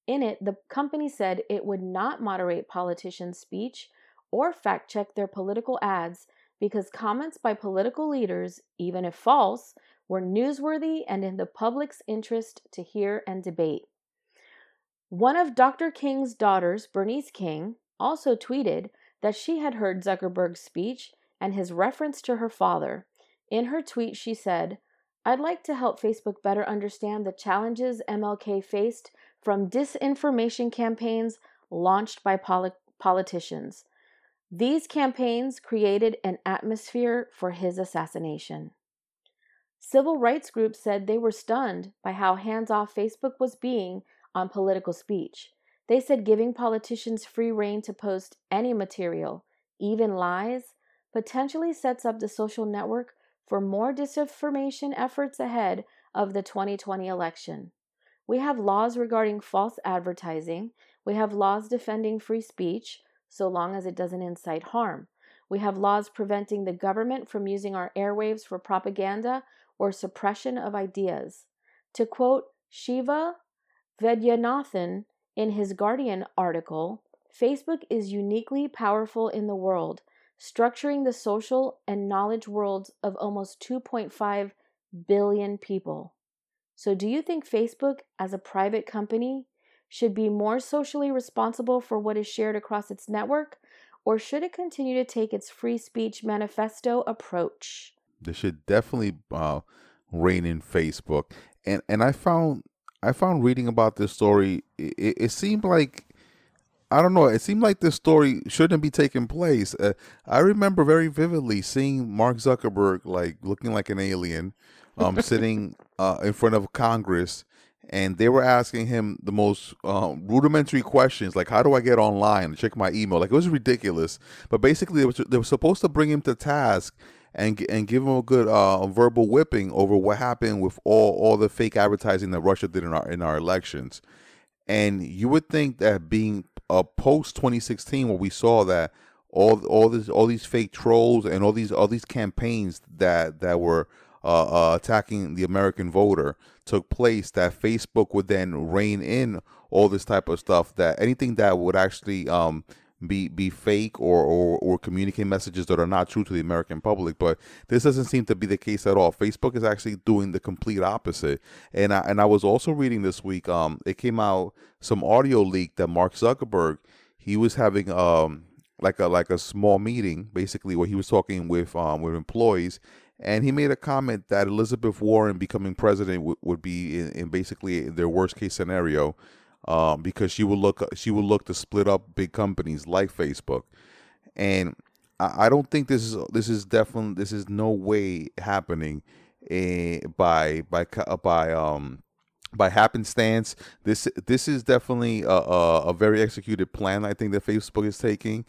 In it, the company said it would not moderate politicians' speech or fact check their political ads because comments by political leaders, even if false, were newsworthy and in the public's interest to hear and debate. One of Dr. King's daughters, Bernice King, also tweeted that she had heard Zuckerberg's speech and his reference to her father. In her tweet, she said, I'd like to help Facebook better understand the challenges MLK faced from disinformation campaigns launched by poli- politicians. These campaigns created an atmosphere for his assassination. Civil rights groups said they were stunned by how hands off Facebook was being on political speech. They said giving politicians free rein to post any material, even lies, potentially sets up the social network for more disinformation efforts ahead of the 2020 election. We have laws regarding false advertising. We have laws defending free speech, so long as it doesn't incite harm. We have laws preventing the government from using our airwaves for propaganda or suppression of ideas. To quote Shiva Vaidhyanathan in his Guardian article, Facebook is uniquely powerful in the world, structuring the social and knowledge worlds of almost 2.5 billion people. So, do you think Facebook, as a private company, should be more socially responsible for what is shared across its network, or should it continue to take its free speech manifesto approach? They should definitely uh, rein in Facebook. And and I found I found reading about this story. It, it seemed like I don't know. It seemed like this story shouldn't be taking place. Uh, I remember very vividly seeing Mark Zuckerberg like looking like an alien, um, [laughs] sitting uh, in front of Congress, and they were asking him the most um, rudimentary questions, like "How do I get online?" and check my email. Like it was ridiculous. But basically, they were, they were supposed to bring him to task and and give him a good uh, verbal whipping over what happened with all all the fake advertising that Russia did in our in our elections. And you would think that being a post 2016, where we saw that all all this all these fake trolls and all these all these campaigns that that were uh, uh, attacking the American voter took place, that Facebook would then rein in all this type of stuff. That anything that would actually um, be be fake or, or or communicate messages that are not true to the American public. But this doesn't seem to be the case at all. Facebook is actually doing the complete opposite. And I and I was also reading this week. Um, it came out some audio leak that Mark Zuckerberg he was having um like a like a small meeting basically where he was talking with um with employees and he made a comment that Elizabeth Warren becoming president w- would be in, in basically their worst case scenario um, because she will look she will look to split up big companies like Facebook, and I, I don't think this is this is definitely this is no way happening uh, by by by um by happenstance. This this is definitely a, a, a very executed plan. I think that Facebook is taking,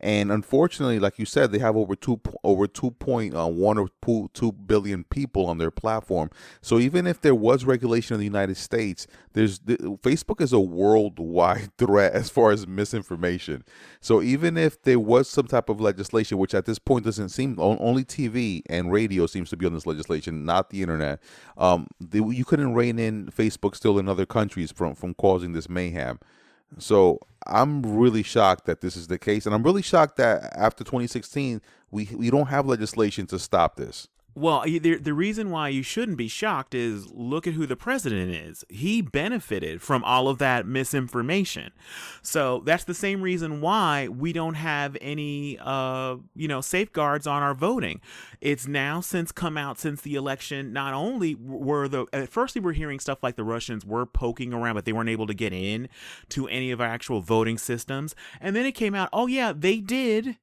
and unfortunately, like you said, they have over two over two point uh, one or two, billion people on their platform. So even if there was regulation in the United States, there's the, Facebook is a worldwide [laughs] threat as far as misinformation. So even if there was some type of legislation, which at this point doesn't seem only TV and radio seems to be on this legislation, not the internet, um, they, you couldn't rein in Facebook still in other countries from from causing this mayhem. So I'm really shocked that this is the case, and I'm really shocked that after 2016 we we don't have legislation to stop this. Well, the, the reason why you shouldn't be shocked is look at who the president is. He benefited from all of that misinformation. So that's the same reason why we don't have any, uh, you know, safeguards on our voting. It's now since come out since the election. Not only were the at first we were hearing stuff like the Russians were poking around, but they weren't able to get in to any of our actual voting systems. And then it came out, oh yeah, they did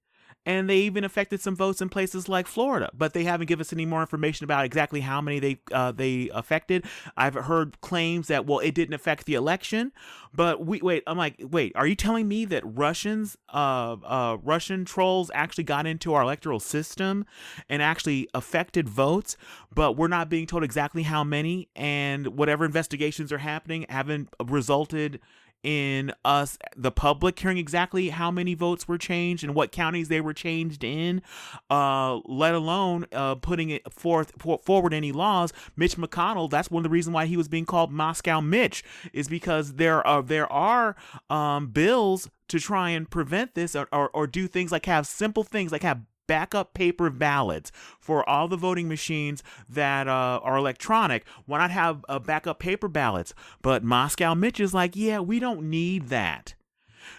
and they even affected some votes in places like Florida, but they haven't given us any more information about exactly how many they uh, they affected. I've heard claims that well, it didn't affect the election, but we wait. I'm like, wait, are you telling me that Russians, uh, uh, Russian trolls actually got into our electoral system and actually affected votes, but we're not being told exactly how many, and whatever investigations are happening haven't resulted in us, the public, hearing exactly how many votes were changed and what counties they were changed in, uh, let alone uh, putting it forth for, forward any laws. Mitch McConnell, that's one of the reasons why he was being called Moscow Mitch, is because there are there are um, bills to try and prevent this or, or, or do things like have simple things like have backup paper ballots for all the voting machines that uh, are electronic. Why not have uh, backup paper ballots? But Moscow Mitch is like, yeah, we don't need that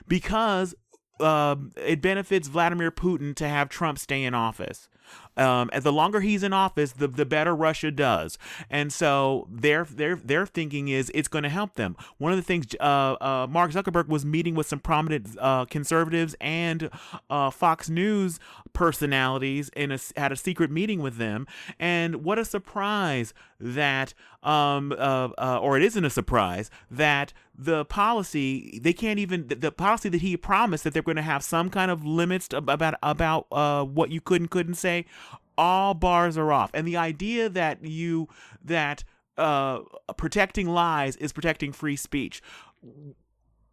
because uh, it benefits Vladimir Putin to have Trump stay in office. Um, and the longer he's in office, the, the better Russia does. And so their their their thinking is it's going to help them. One of the things uh, uh, Mark Zuckerberg was meeting with some prominent uh, conservatives and uh, Fox News personalities and had a secret meeting with them. And what a surprise that, um, uh, uh, or it isn't a surprise that the policy they can't even the, the policy that he promised that they're going to have some kind of limits about about uh, what you could and couldn't say all bars are off. And the idea that you that uh, protecting lies is protecting free speech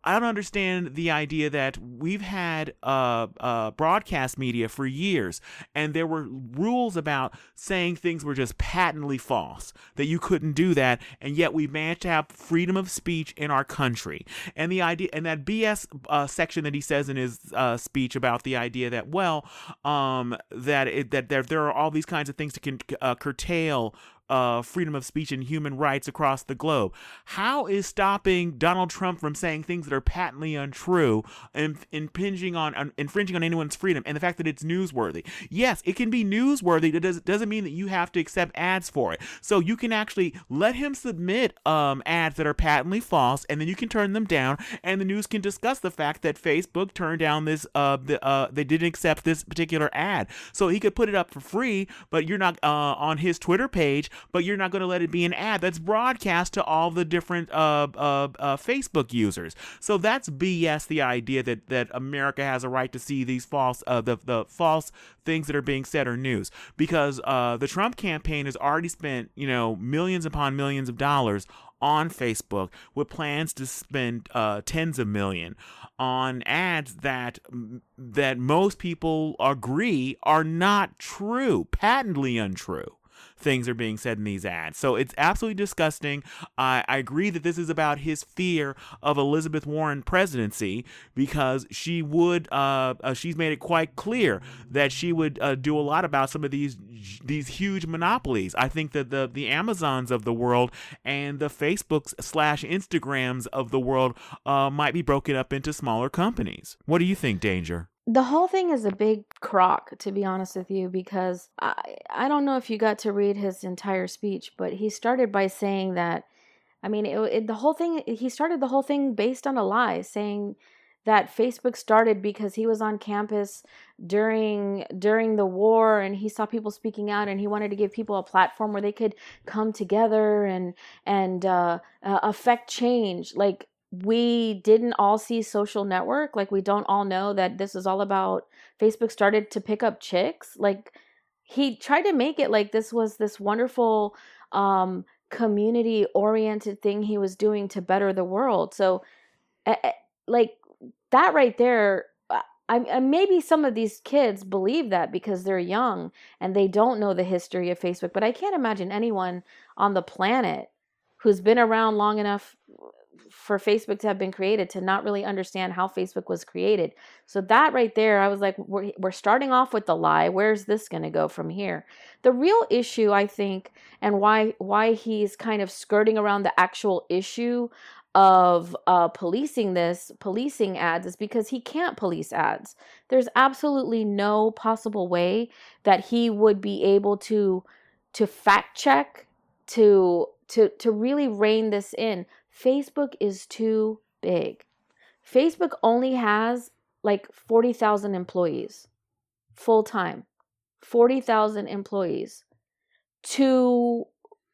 I don't understand the idea that we've had uh, uh, broadcast media for years, and there were rules about saying things were just patently false, that you couldn't do that, and yet we managed to have freedom of speech in our country. And the idea, and that BS uh, section that he says in his uh, speech about the idea that, well, um, that it, that there there are all these kinds of things to can, uh, curtail uh, freedom of speech and human rights across the globe. How is stopping Donald Trump from saying things that are patently untrue and impinging on, on infringing on anyone's freedom and the fact that it's newsworthy? Yes, it can be newsworthy. It does, doesn't mean that you have to accept ads for it. So you can actually let him submit um, ads that are patently false, and then you can turn them down, and the news can discuss the fact that Facebook turned down this. Uh, the, uh, they didn't accept this particular ad, so he could put it up for free, but you're not uh, on his Twitter page, but you're not going to let it be an ad that's broadcast to all the different uh, uh, uh, Facebook users. So that's BS. The idea that that America has a right to see these false uh, the the false things that are being said are news because uh, the Trump campaign has already spent you know millions upon millions of dollars on Facebook with plans to spend uh, tens of million on ads that that most people agree are not true, patently untrue things are being said in these ads. So it's absolutely disgusting. I, I agree that this is about his fear of Elizabeth Warren presidency because she would, uh, uh, she's made it quite clear that she would uh, do a lot about some of these these huge monopolies. I think that the the Amazons of the world and the Facebooks slash Instagrams of the world uh, might be broken up into smaller companies. What do you think, Danger? The whole thing is a big crock to be honest with you because I I don't know if you got to read his entire speech but he started by saying that I mean it, it, the whole thing he started the whole thing based on a lie saying that Facebook started because he was on campus during during the war and he saw people speaking out and he wanted to give people a platform where they could come together and and uh, uh, affect change. Like we didn't all see social network like we don't all know that this is all about facebook started to pick up chicks like he tried to make it like this was this wonderful um community oriented thing he was doing to better the world. So uh, like that right there I, maybe some of these kids believe that because they're young and they don't know the history of Facebook, but I can't imagine anyone on the planet who's been around long enough for Facebook to have been created to not really understand how Facebook was created. So that right there, I was like, we're, we're starting off with the lie. Where's this going to go from here? The real issue, I think, and why why he's kind of skirting around the actual issue of uh, policing this, policing ads, is because he can't police ads. There's absolutely no possible way that he would be able to to fact check to to to really rein this in Facebook is too big. Facebook only has like 40,000 employees full time. 40,000 employees to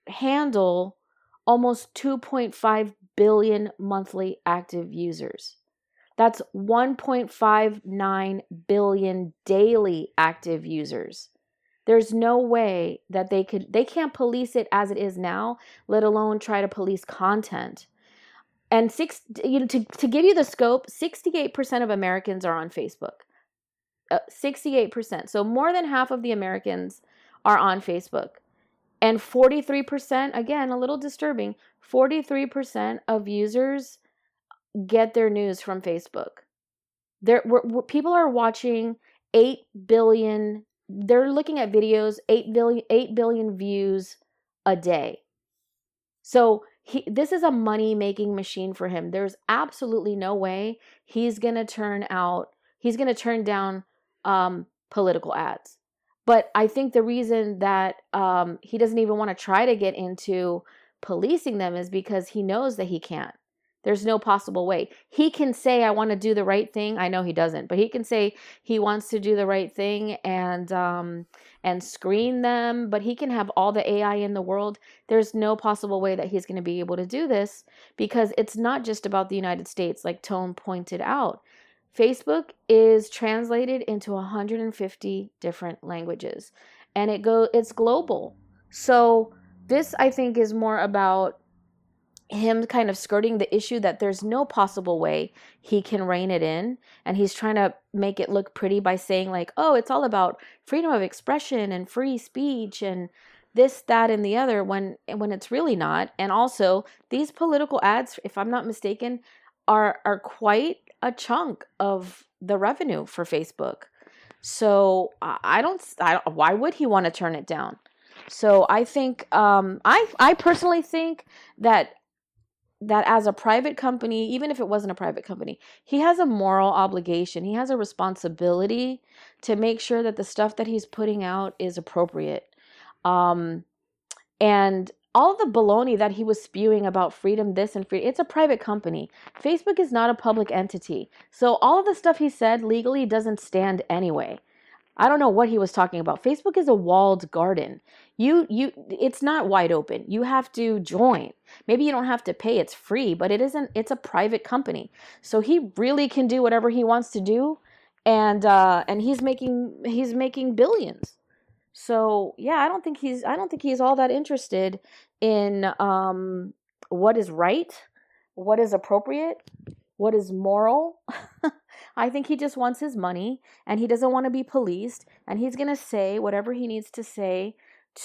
handle almost 2.5 billion monthly active users. That's 1.59 billion daily active users. There's no way that they could they can't police it as it is now, let alone try to police content. And six you know to to give you the scope, 68% of Americans are on Facebook. Uh, 68%. So more than half of the Americans are on Facebook. And 43%, again, a little disturbing, 43% of users get their news from Facebook. There, people are watching 8 billion they're looking at videos 8 billion 8 billion views a day. So he this is a money making machine for him. There's absolutely no way he's going to turn out he's going to turn down um, political ads. But I think the reason that um, he doesn't even want to try to get into policing them is because he knows that he can't. There's no possible way. He can say, I want to do the right thing. I know he doesn't, but he can say he wants to do the right thing and um, and screen them, but he can have all the AI in the world. There's no possible way that he's going to be able to do this because it's not just about the United States, like Tone pointed out. Facebook is translated into 150 different languages and it go it's global. So this I think is more about him kind of skirting the issue that there's no possible way he can rein it in. And he's trying to make it look pretty by saying like oh it's all about freedom of expression and free speech and this that and the other when when it's really not. And also these political ads if i'm not mistaken are are quite a chunk of the revenue for facebook. So i don't, I don't why would he want to turn it down? So I think um, I I personally think that that as a private company, even if it wasn't a private company, he has a moral obligation. He has a responsibility to make sure that the stuff that he's putting out is appropriate. Um, and all the baloney that he was spewing about freedom, this and free, it's a private company. Facebook is not a public entity. So all of the stuff he said legally doesn't stand anyway. I don't know what he was talking about. Facebook is a walled garden. You you it's not wide open. You have to join. Maybe you don't have to pay. It's free, but it isn't it's a private company. So he really can do whatever he wants to do and uh and he's making he's making billions. So, yeah, I don't think he's I don't think he's all that interested in um what is right, what is appropriate, what is moral. [laughs] I think he just wants his money and he doesn't want to be policed and he's going to say whatever he needs to say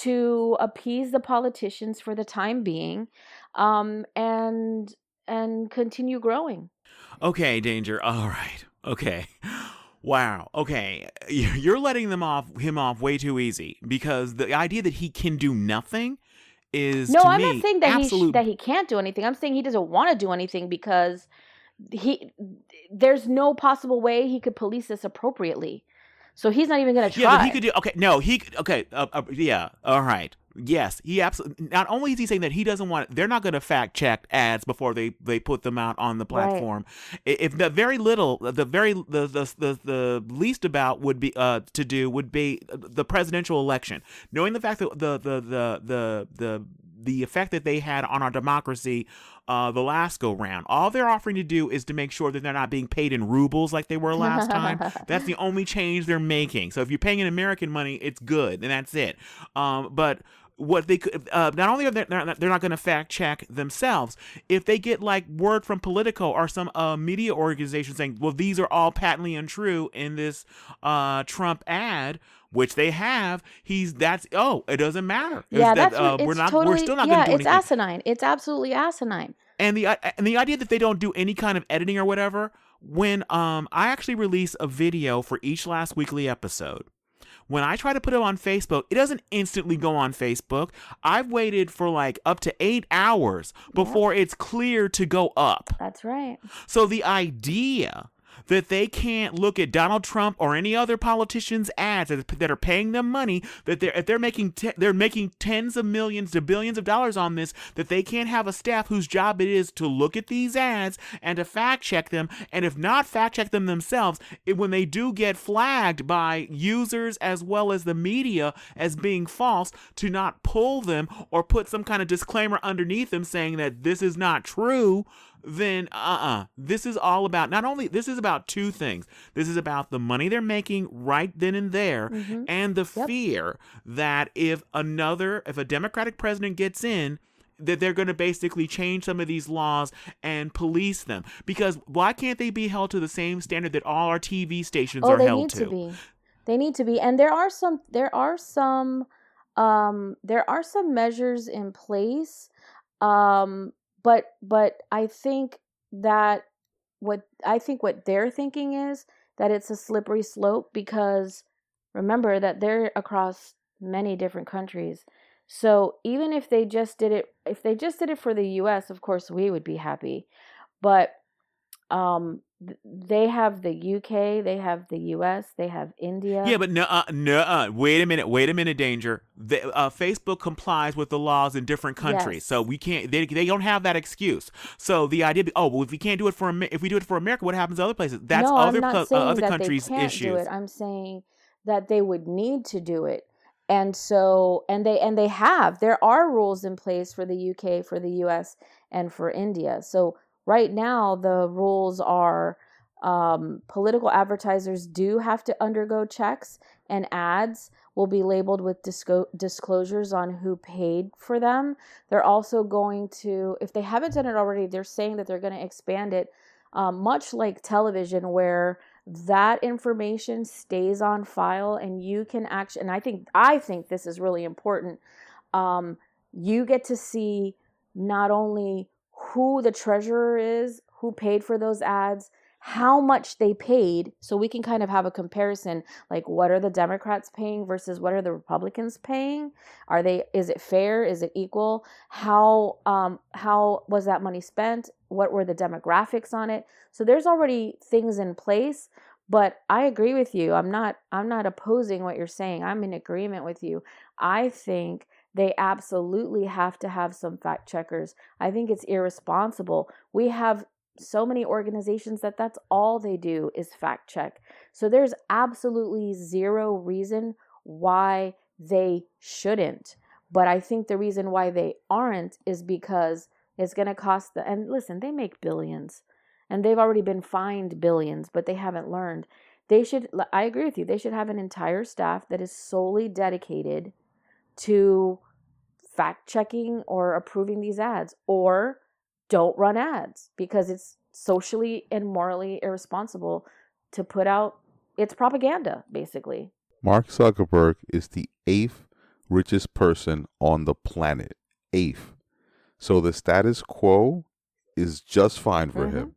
to appease the politicians for the time being um, and and continue growing. Okay, danger. [laughs] All right. Okay. Wow. Okay. You're letting them off him off way too easy because the idea that he can do nothing is No, I'm me, not saying that absolute... he sh- that he can't do anything. I'm saying he doesn't want to do anything because he there's no possible way he could police this appropriately. So he's not even going to try. Yeah, he could do. Okay, no, he. Okay, uh, uh, yeah, all right. Yes, he absolutely. Not only is he saying that he doesn't want, they're not going to fact check ads before they they put them out on the platform. Right. If the very little, the very the the the, the least about would be uh to do would be the presidential election, knowing the fact that the the the the the the effect that they had on our democracy uh, the last go round. All they're offering to do is to make sure that they're not being paid in rubles like they were last [laughs] time. that's the only change they're making. So if you're paying in American money, it's good, and that's it. Um, but what they could uh, not only are they they're not, not going to fact check themselves if they get like word from politico or some uh, media organization saying well these are all patently untrue in this uh, trump ad which they have he's that's oh it doesn't matter yeah that, that's uh, we're not totally, we're still not yeah, going to do it's anything. asinine it's absolutely asinine and the uh, and the idea that they don't do any kind of editing or whatever when um i actually release a video for each last weekly episode when I try to put it on Facebook, it doesn't instantly go on Facebook. I've waited for like up to eight hours before it's clear to go up. That's right. So the idea that they can't look at Donald Trump or any other politician's ads that are paying them money that they're if they're making te- they're making tens of millions to billions of dollars on this that they can't have a staff whose job it is to look at these ads and to fact check them. And if not fact check them themselves it, when they do get flagged by users as well as the media as being false to not pull them or put some kind of disclaimer underneath them saying that this is not true then uh-uh this is all about not only this is about two things this is about the money they're making right then and there mm-hmm. and the yep. fear that if another if a democratic president gets in that they're going to basically change some of these laws and police them because why can't they be held to the same standard that all our TV stations oh, are they held need to? to be they need to be and there are some there are some um there are some measures in place um but but I think that what I think what they're thinking is that it's a slippery slope because remember that they're across many different countries. So even if they just did it if they just did it for the US, of course we would be happy. But um they have the UK, they have the US, they have India. Yeah, but no, uh, no. Uh, wait a minute, wait a minute, danger. The, uh, Facebook complies with the laws in different countries, yes. so we can't. They, they don't have that excuse. So the idea, oh, well, if we can't do it for if we do it for America, what happens to other places? That's no, other I'm not uh, other that countries' they can't issues. Do it. I'm saying that they would need to do it and so and they and they have there are rules in place for the UK for the US and for India so right now the rules are um, political advertisers do have to undergo checks and ads will be labeled with disco- disclosures on who paid for them. They're also going to if they haven't done it already they're saying that they're going to expand it um, much like television where that information stays on file and you can actually and i think i think this is really important. Um, you get to see not only who the treasurer is, who paid for those ads, how much they paid so we can kind of have a comparison like what are the democrats paying versus what are the republicans paying? Are they is it fair? Is it equal? How um how was that money spent? What were the demographics on it? So there's already things in place but i agree with you. I'm not i'm not opposing what you're saying. I'm in agreement with you. I think they absolutely have to have some fact checkers. I think it's irresponsible. We have so many organizations that that's all they do is fact check. So there's absolutely zero reason why they shouldn't. But I think the reason why they aren't is because it's going to cost the and listen, they make billions and they've already been fined billions, but they haven't learned. They should I agree with you. They should have an entire staff that is solely dedicated to fact checking or approving these ads or don't run ads because it's socially and morally irresponsible to put out its propaganda basically. Mark Zuckerberg is the eighth richest person on the planet. Eighth. So the status quo is just fine for mm-hmm. him.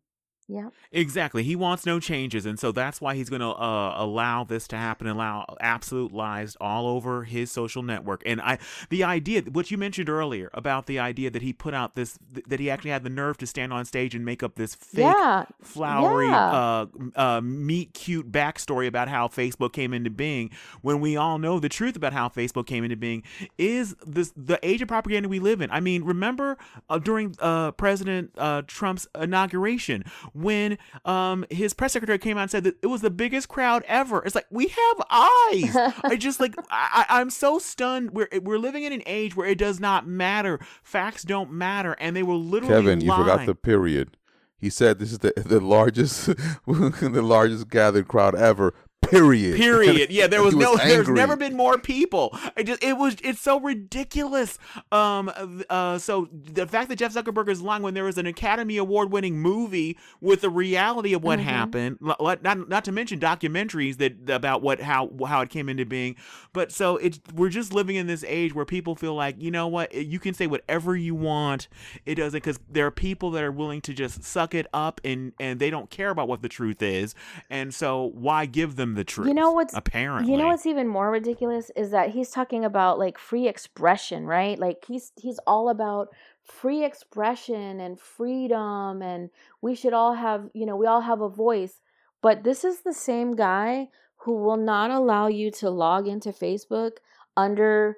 Yeah. Exactly. He wants no changes, and so that's why he's going to uh, allow this to happen, allow absolute lies all over his social network. And I, the idea, what you mentioned earlier about the idea that he put out this, that he actually had the nerve to stand on stage and make up this fake, yeah. flowery, yeah. Uh, uh, meet cute backstory about how Facebook came into being, when we all know the truth about how Facebook came into being is this the age of propaganda we live in. I mean, remember uh, during uh, President uh, Trump's inauguration when um his press secretary came out and said that it was the biggest crowd ever. It's like we have eyes. I [laughs] just like I, I'm so stunned. We're we're living in an age where it does not matter. Facts don't matter, and they will literally. Kevin, lie. you forgot the period. He said this is the the largest [laughs] the largest gathered crowd ever. Period. [laughs] Period. Yeah, there was, was no angry. there's never been more people. I just it was it's so ridiculous. Um uh so the fact that Jeff Zuckerberg is lying when there was an Academy Award winning movie with the reality of what mm-hmm. happened, not not to mention documentaries that about what how how it came into being. But so it's we're just living in this age where people feel like, you know what, you can say whatever you want. It doesn't cuz there are people that are willing to just suck it up and and they don't care about what the truth is. And so why give them the truth. You know what's apparently. You know what's even more ridiculous is that he's talking about like free expression, right? Like he's he's all about free expression and freedom and we should all have, you know, we all have a voice. But this is the same guy who will not allow you to log into Facebook under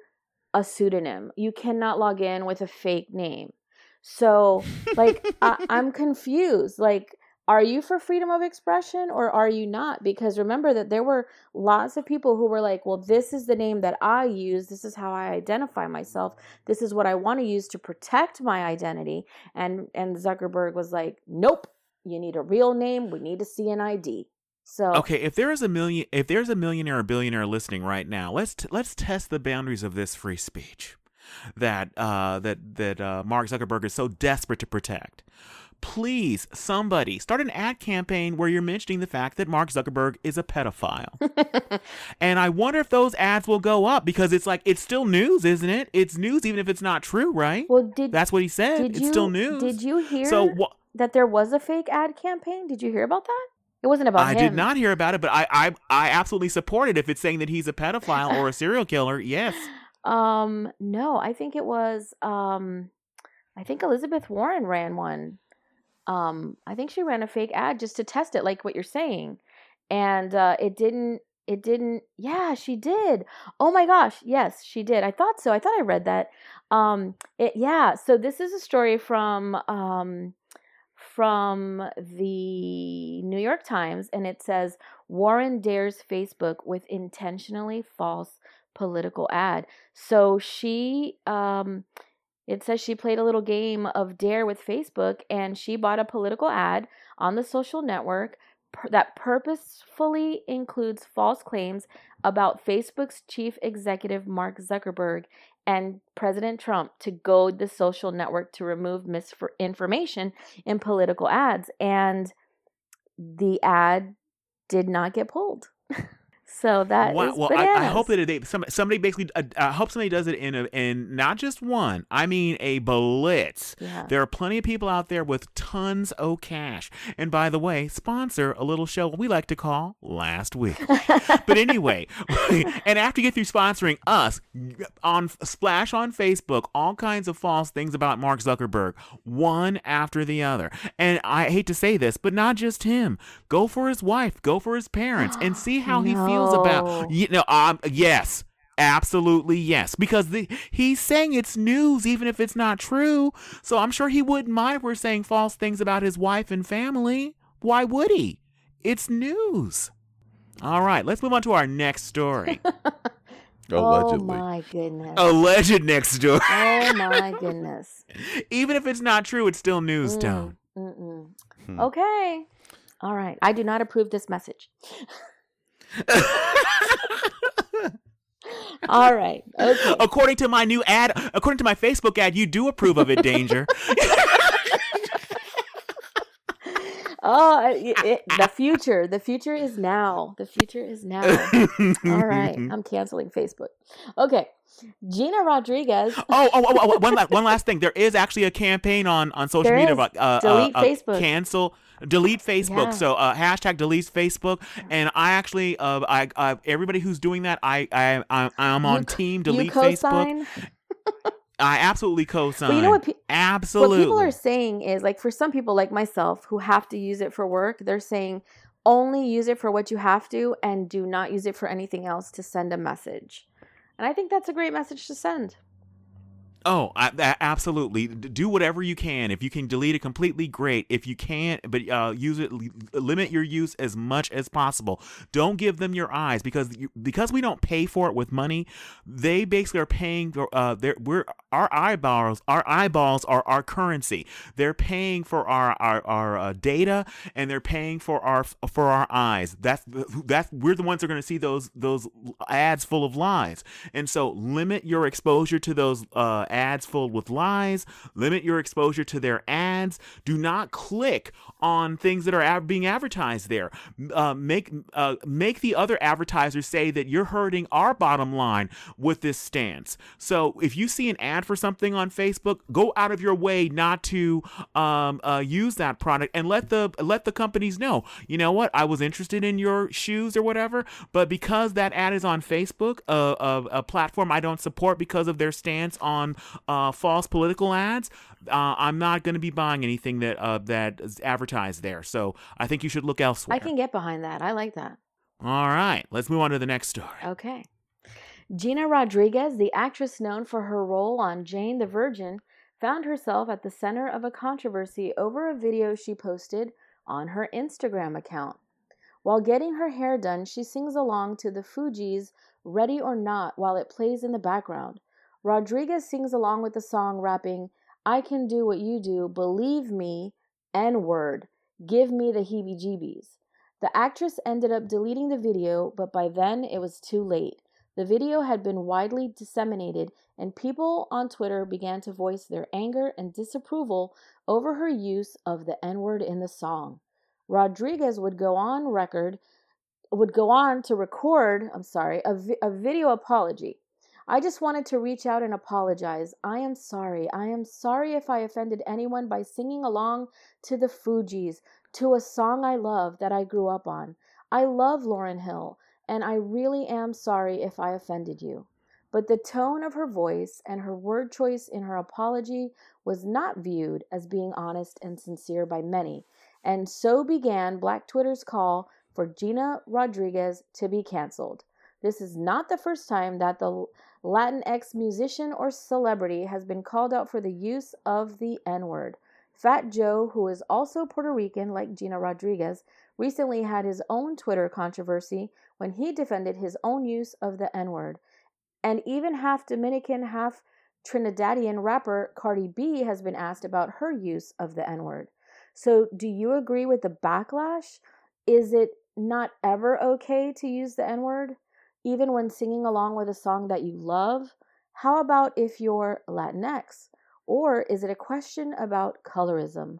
a pseudonym. You cannot log in with a fake name. So, like, I, [laughs] I'm confused. Like, are you for freedom of expression or are you not? Because remember that there were lots of people who were like, well, this is the name that I use. This is how I identify myself. This is what I want to use to protect my identity. And and Zuckerberg was like, nope, you need a real name. We need to see an ID. So okay, if there is a million, if there's a millionaire or billionaire listening right now, let's t- let's test the boundaries of this free speech that uh, that that uh, Mark Zuckerberg is so desperate to protect please, somebody start an ad campaign where you're mentioning the fact that Mark Zuckerberg is a pedophile. [laughs] and I wonder if those ads will go up because it's like it's still news, isn't it? It's news even if it's not true, right? Well, did that's what he said. It's you, still news. Did you hear so, wh- that there was a fake ad campaign? Did you hear about that? It wasn't about I him. did not hear about it, but I, I I absolutely support it if it's saying that he's a pedophile or a serial killer. Yes. [laughs] Um no, I think it was um I think Elizabeth Warren ran one um, I think she ran a fake ad just to test it, like what you're saying, and uh, it didn't. It didn't. Yeah, she did. Oh my gosh, yes, she did. I thought so. I thought I read that. Um, it yeah. So this is a story from um, from the New York Times, and it says Warren dares Facebook with intentionally false political ad. So she um it says she played a little game of Dare with Facebook and she bought a political ad on the social network that purposefully includes false claims about Facebook's chief executive Mark Zuckerberg and President Trump to goad the social network to remove misinformation in political ads. And the ad did not get pulled. [laughs] So that Wow. Well, I, I hope that they, some, somebody basically, uh, I hope somebody does it in a, in not just one. I mean a blitz. Yeah. There are plenty of people out there with tons of cash. And by the way, sponsor a little show we like to call Last Week. [laughs] but anyway, [laughs] and after you get through sponsoring us on Splash on Facebook, all kinds of false things about Mark Zuckerberg, one after the other. And I hate to say this, but not just him. Go for his wife, go for his parents, and [gasps] see how he feels No. about you know. Um, yes. Absolutely yes, because the, he's saying it's news, even if it's not true. So I'm sure he wouldn't mind if we're saying false things about his wife and family. Why would he? It's news. All right, let's move on to our next story. [laughs] Allegedly. Oh my goodness. Alleged next story. Oh my goodness. [laughs] Even if it's not true, it's still news, Mm, Tone. mm-mm. Hmm. Okay. All right. I do not approve this message. [laughs] [laughs] All right. Okay. according to my new ad, according to my Facebook ad, you do approve of it, Danger. [laughs] Oh, uh, it, it- the future. The future is now. The future is now. [laughs] All right. I'm canceling Facebook. Okay. Gina Rodriguez. [laughs] Oh, oh, oh, oh, one, last, one last thing. There is actually a campaign on, on social There media is. about uh, Delete uh, uh, Facebook. cancel, delete Facebook. Yeah. So uh, hashtag deletes Facebook. And I actually, uh, I, I, everybody who's doing that, I, I, I I'm on You- team delete Facebook. [laughs] I absolutely co-sign. But you know what? Pe- Absolutely. What people are saying is like for some people like myself who have to use it for work, they're saying only use it for what you have to and do not use it for anything else to send a message. And I think that's a great message to send. Oh, I, absolutely. Do whatever you can. If you can delete it completely, great. If you can't, but uh, use it, li- limit your use as much as possible. Don't give them your eyes because you, because we don't pay for it with money. They basically are paying. For, uh, we're our eyeballs. Our eyeballs are our currency. They're paying for our our, our uh, data and they're paying for our for our eyes. That's that's we're the ones that are going to see those those ads full of lies. And so limit your exposure to those uh, ads filled with lies. Limit your exposure to their ads. Do not click on things that are being advertised there. Uh, make uh, make the other advertisers say that you're hurting our bottom line with this stance. So if you see an ad for something on Facebook, go out of your way not to um, uh, use that product and let the let the companies know. You know what? I was interested in your shoes or whatever, but because that ad is on Facebook, a, a platform I don't support because of their stance on uh, false political ads, uh, I'm not going to be buying anything that uh, that is advertised there. So I think you should look elsewhere. I can get behind that. I like that. All right, let's move on to the next story. Okay. Gina Rodriguez, the actress known for her role on Jane the Virgin, found herself at the center of a controversy over a video she posted on her Instagram account. While getting her hair done, she sings along to the Fugees' Ready or Not while it plays in the background. Rodriguez sings along with the song, rapping, I can do what you do, believe me, N word, give me the heebie jeebies. The actress ended up deleting the video, but by then it was too late. The video had been widely disseminated, and people on Twitter began to voice their anger and disapproval over her use of the N word in the song. Rodriguez would go on record, would go on to record, I'm sorry, a, vi- a video apology. I just wanted to reach out and apologize. I am sorry. I am sorry if I offended anyone by singing along to the Fugees, to a song I love that I grew up on. I love Lauryn Hill, and I really am sorry if I offended you. But the tone of her voice and her word choice in her apology was not viewed as being honest and sincere by many, and so began Black Twitter's call for Gina Rodriguez to be canceled. This is not the first time that the Latinx musician or celebrity has been called out for the use of the N word. Fat Joe, who is also Puerto Rican like Gina Rodriguez, recently had his own Twitter controversy when he defended his own use of the N word. And even half Dominican, half Trinidadian rapper Cardi B has been asked about her use of the N word. So, do you agree with the backlash? Is it not ever okay to use the N word, even when singing along with a song that you love? How about if you're Latinx? Or is it a question about colorism?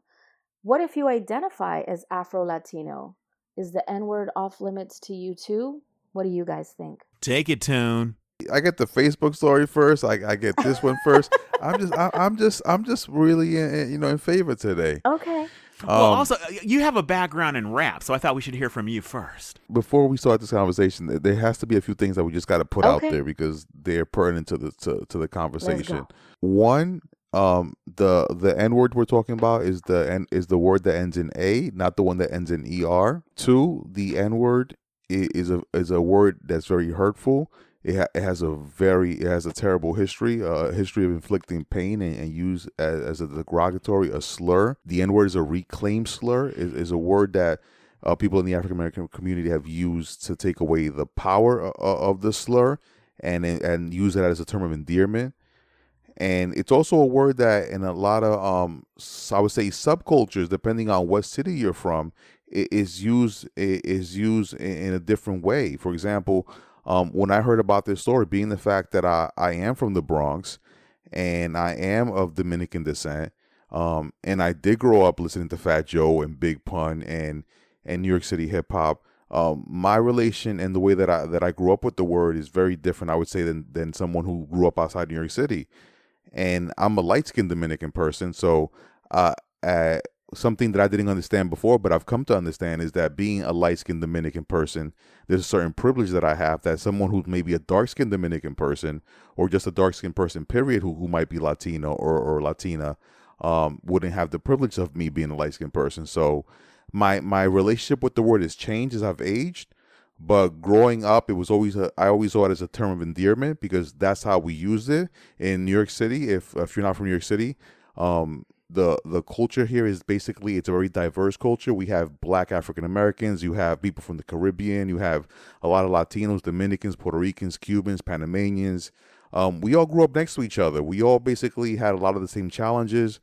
What if you identify as Afro Latino? Is the N word off limits to you too? What do you guys think? Take it, Tune. I get the Facebook story first. I, I get this one first. [laughs] I'm just I, am just I'm just really in, you know in favor today. Okay. Well, Um, also, you have a background in rap, so I thought we should hear from you first. before we start this conversation, there has to be a few things that we just got to put out there because they're pertinent to the to, to the conversation. One, um, the the N word we're talking about is the N is the word that ends in a, not the one that ends in er. Two, the N word is a is a word that's very hurtful. It, ha- it has a very it has a terrible history, uh, a history of inflicting pain and, and used as, as a derogatory, a slur. The N word is a reclaimed slur. is is a word that uh, people in the African American community have used to take away the power of, of the slur and and use it as a term of endearment. And it's also a word that in a lot of um I would say subcultures, depending on what city you're from, is used is used in a different way. For example, um, when I heard about this story, being the fact that I, I am from the Bronx and I am of Dominican descent, um, and I did grow up listening to Fat Joe and Big Pun and and New York City hip hop. Um, my relation and the way that I that I grew up with the word is very different, I would say, than than someone who grew up outside New York City. And I'm a light skinned Dominican person, so uh, something that I didn't understand before, but I've come to understand is that being a light skinned Dominican person, there's a certain privilege that I have that someone who's maybe a dark skinned Dominican person or just a dark skinned person, period, who, who might be Latino or, or Latina, um, wouldn't have the privilege of me being a light skinned person. So my my relationship with the word has changed as I've aged. But growing up, it was always a, I always saw it as a term of endearment because that's how we used it in New York City. If if you're not from New York City, um, the the culture here is basically it's a very diverse culture. We have Black African Americans, you have people from the Caribbean, you have a lot of Latinos, Dominicans, Puerto Ricans, Cubans, Panamanians. Um, we all grew up next to each other. We all basically had a lot of the same challenges.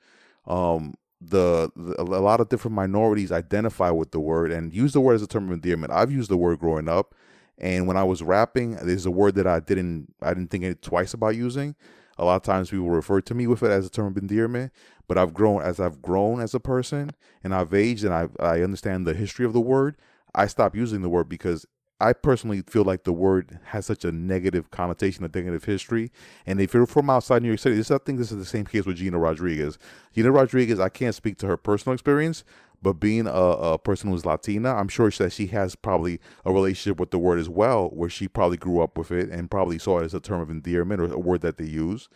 Um, the, the a lot of different minorities identify with the word and use the word as a term of endearment. I've used the word growing up, and when I was rapping, there's a word that I didn't I didn't think twice about using. A lot of times people refer to me with it as a term of endearment, but I've grown as I've grown as a person and I've aged and I I understand the history of the word. I stopped using the word because I personally feel like the word has such a negative connotation, a negative history. And if you're from outside New York City, this I think this is the same case with Gina Rodriguez. Gina Rodriguez, I can't speak to her personal experience, but being a, a person who's Latina, I'm sure that she has probably a relationship with the word as well, where she probably grew up with it and probably saw it as a term of endearment or a word that they use.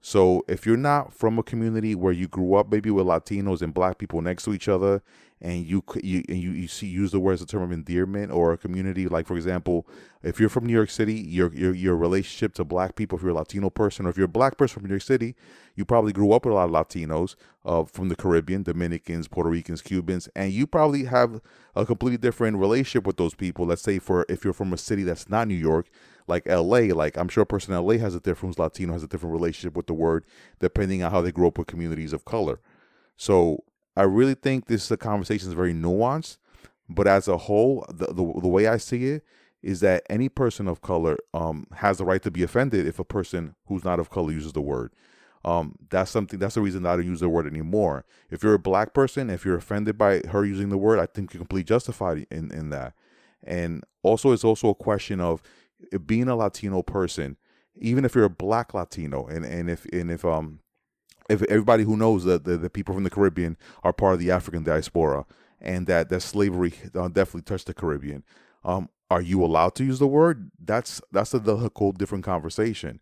So if you're not from a community where you grew up maybe with Latinos and black people next to each other and you you and you, you see use the word as a term of endearment or a community like for example, if you're from New York City, your your your relationship to black people if you're a Latino person or if you're a black person from New York City, you probably grew up with a lot of Latinos uh, from the Caribbean, Dominicans, Puerto Ricans, Cubans, and you probably have a completely different relationship with those people. Let's say for if you're from a city that's not New York, like LA, like I'm sure a person in LA has a different Latino has a different relationship with the word depending on how they grew up with communities of color. So I really think this is a conversation is very nuanced, but as a whole, the, the the way I see it is that any person of color um has the right to be offended if a person who's not of color uses the word. Um, that's something. That's the reason I don't use the word anymore. If you're a black person, if you're offended by her using the word, I think you're completely justified in in that. And also, it's also a question of being a Latino person, even if you're a black Latino, and and if and if um if everybody who knows that the, the people from the Caribbean are part of the African diaspora, and that that slavery uh, definitely touched the Caribbean, um, are you allowed to use the word? That's that's a, whole different conversation.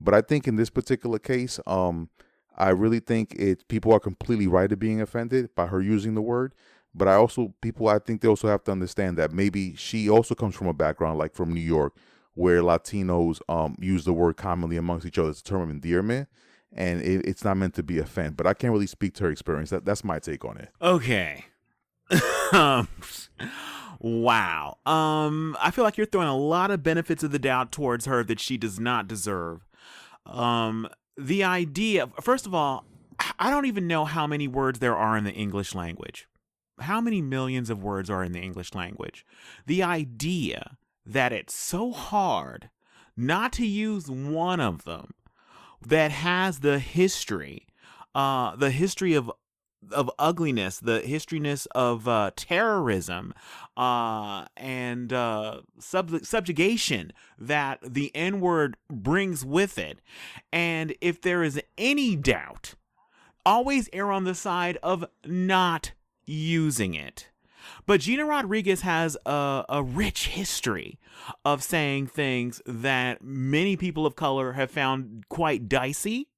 But I think in this particular case, um, I really think it people are completely right at being offended by her using the word. But I also people I think they also have to understand that maybe she also comes from a background like from New York, where Latinos um use the word commonly amongst each other as a term of endearment, and it, it's not meant to be a fan. But I can't really speak to her experience. That that's my take on it. Okay. [laughs] um, wow. Um, I feel like you're throwing a lot of benefits of the doubt towards her that she does not deserve. Um, the idea, first of all, I don't even know how many words there are in the English language. How many millions of words are in the English language? The idea that it's so hard not to use one of them that has the history, uh, the history of of ugliness, the historyness of uh, terrorism, uh, and uh, sub- subjugation that the N word brings with it. And if there is any doubt, always err on the side of not using it. But Gina Rodriguez has a, a rich history of saying things that many people of color have found quite dicey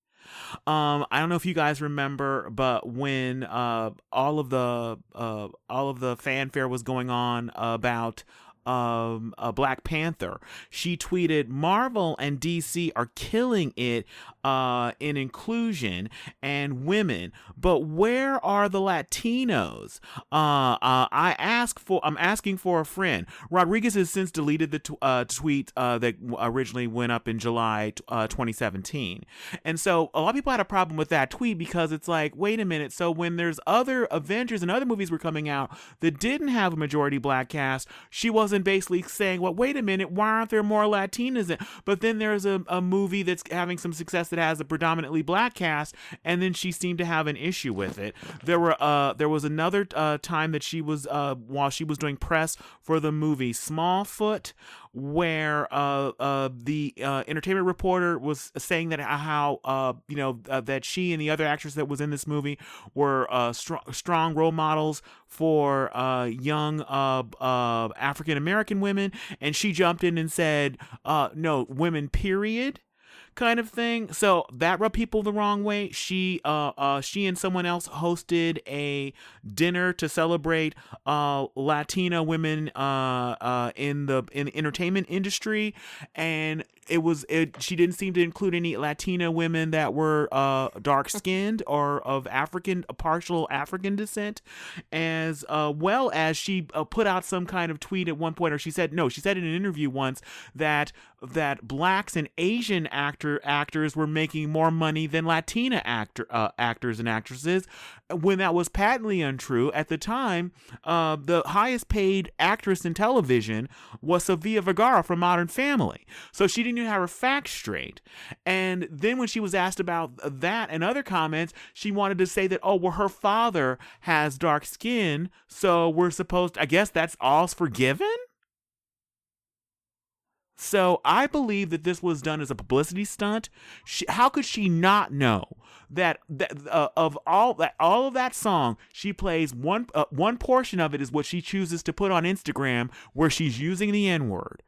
um, I don't know if you guys remember, but when uh, all of the uh, all of the fanfare was going on about um, uh, Black Panther. She tweeted, "Marvel and DC are killing it uh, in inclusion and women, but where are the Latinos?" Uh, uh, I ask for. I'm asking for a friend. Rodriguez has since deleted the t- uh, tweet uh, that originally went up in July uh, 2017, and so a lot of people had a problem with that tweet because it's like, wait a minute. So when there's other Avengers and other movies were coming out that didn't have a majority black cast, she wasn't basically saying, well, wait a minute, why aren't there more Latinas in? But then there's a, a movie that's having some success that has a predominantly black cast, and then she seemed to have an issue with it. There were uh there was another uh, time that she was uh while she was doing press for the movie Smallfoot, where uh, uh, the uh, entertainment reporter was saying that how uh, you know uh, that she and the other actress that was in this movie were uh, strong, strong role models for uh, young uh, uh, African American women, and she jumped in and said, uh, "No, women, period." Kind of thing. So that rubbed people the wrong way. She, uh, uh, she and someone else hosted a dinner to celebrate uh, Latina women uh, uh, in the in the entertainment industry, and it was it, she didn't seem to include any Latina women that were uh, dark skinned or of African partial African descent, as uh, well as she uh, put out some kind of tweet at one point, or she said no, she said in an interview once that that blacks and Asian actor actors were making more money than Latina actor uh, actors and actresses, when that was patently untrue. At the time, uh, the highest paid actress in television was Sofia Vergara from Modern Family, so she didn't even have her facts straight. And then when she was asked about that and other comments, she wanted to say that oh well, her father has dark skin, so we're supposed. I guess that's all's forgiven. So I believe that this was done as a publicity stunt. She, how could she not know that that uh, of all that all of that song, she plays one uh, one portion of it is what she chooses to put on Instagram, where she's using the N word,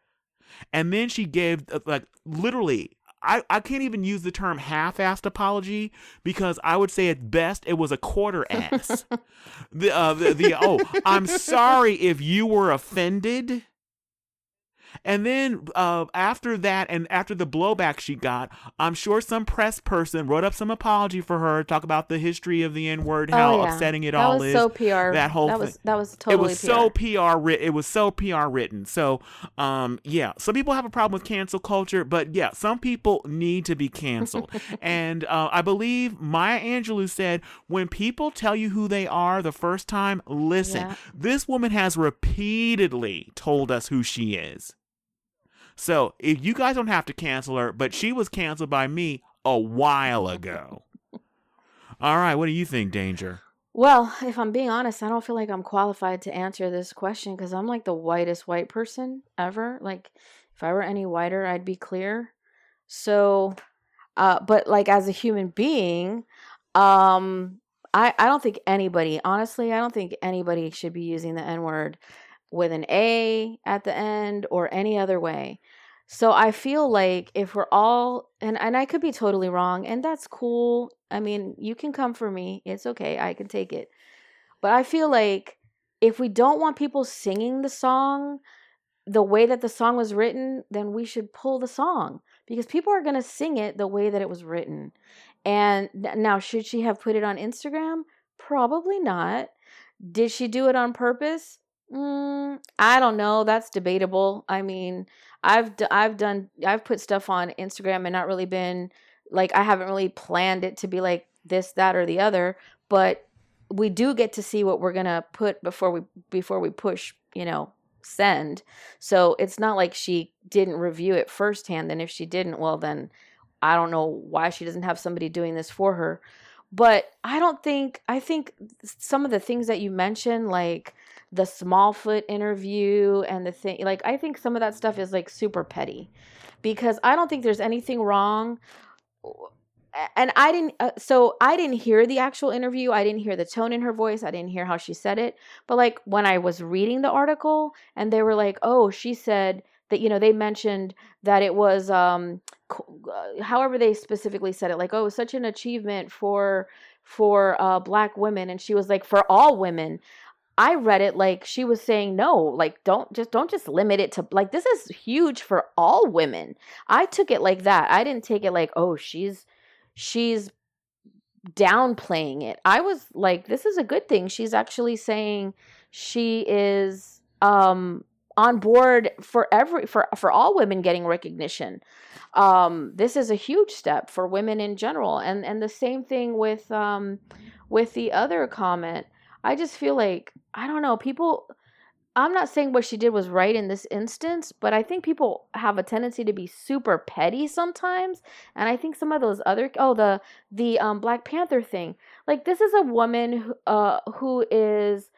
and then she gave uh, like literally. I, I can't even use the term half-assed apology because I would say at best it was a quarter ass. [laughs] the, uh, the the oh I'm sorry if you were offended and then uh, after that, and after the blowback she got, I'm sure some press person wrote up some apology for her, talk about the history of the N word, how oh, yeah. upsetting it that all was is. So PR. That whole that thing. was that was totally. It was PR. so PR written. It was so PR written. So, um, yeah, some people have a problem with cancel culture, but yeah, some people need to be canceled. [laughs] and uh, I believe Maya Angelou said, "When people tell you who they are the first time, listen. Yeah. This woman has repeatedly told us who she is." So if you guys don't have to cancel her, but she was canceled by me a while ago. All right, what do you think, Danger? Well, if I'm being honest, I don't feel like I'm qualified to answer this question because I'm like the whitest white person ever. Like, if I were any whiter, I'd be clear. So, uh, but like as a human being, um, I I don't think anybody, honestly, I don't think anybody should be using the N word with an A at the end or any other way. So I feel like if we're all and and I could be totally wrong and that's cool. I mean, you can come for me. It's okay. I can take it. But I feel like if we don't want people singing the song the way that the song was written, then we should pull the song because people are going to sing it the way that it was written. And now should she have put it on Instagram? Probably not. Did she do it on purpose? Mm, I don't know. That's debatable. I mean, I've d- I've done I've put stuff on Instagram and not really been like I haven't really planned it to be like this, that, or the other. But we do get to see what we're gonna put before we before we push, you know, send. So it's not like she didn't review it firsthand. And if she didn't, well then I don't know why she doesn't have somebody doing this for her. but I don't think I think some of the things that you mentioned, like the Smallfoot interview and the thing, like I think some of that stuff is like super petty, because I don't think there's anything wrong. And I didn't, uh, so I didn't hear the actual interview. I didn't hear the tone in her voice. I didn't hear how she said it. But like when I was reading the article and they were like, oh, she said that you know they mentioned that it was um uh, however they specifically said it like oh it was such an achievement for for uh black women and she was like for all women I read it like she was saying no, like don't just don't just limit it to like this is huge for all women. I took it like that. I didn't take it like oh she's she's downplaying it. I was like this is a good thing. She's actually saying she is um on board for every for for all women getting recognition. Um, this is a huge step for women in general, and and the same thing with um, with the other comment. I just feel like I don't know people. I'm not saying what she did was right in this instance, but I think people have a tendency to be super petty sometimes, and I think some of those other oh the the um Black Panther thing, like this is a woman who, uh who is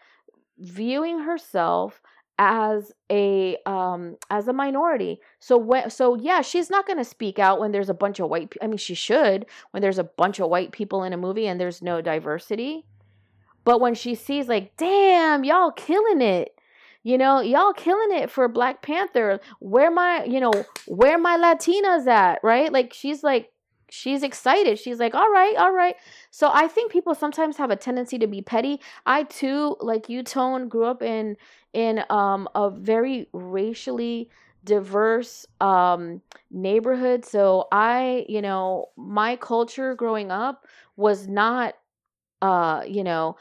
viewing herself as a um as a minority so when so yeah she's not going to speak out when there's a bunch of white i mean she should when there's a bunch of white people in a movie and there's no diversity but when she sees like damn y'all killing it you know y'all killing it for black panther. Where my you know where my latinas at? Right? Like she's like she's excited. She's like all right all right. So i think people sometimes have a tendency to be petty. I too like you tone grew up in in um, a very racially diverse um, neighborhood. So I, you know, my culture growing up was not, uh, you know,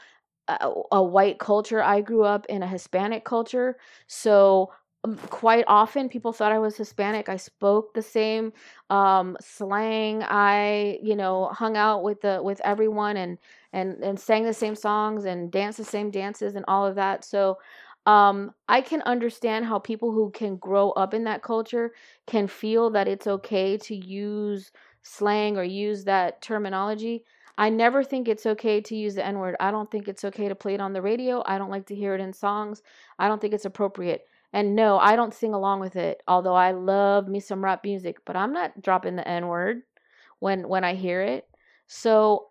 a, a white culture. I grew up in a Hispanic culture. So um, quite often people thought I was Hispanic. I spoke the same um, slang. I, you know, hung out with the with everyone and and and sang the same songs and danced the same dances and all of that. So um, I can understand how people who can grow up in that culture can feel that it's okay to use slang or use that terminology. I never think it's okay to use the N word. I don't think it's okay to play it on the radio. I don't like to hear it in songs. I don't think it's appropriate. And no, I don't sing along with it, although I love me some rap music, but I'm not dropping the N word when when I hear it. So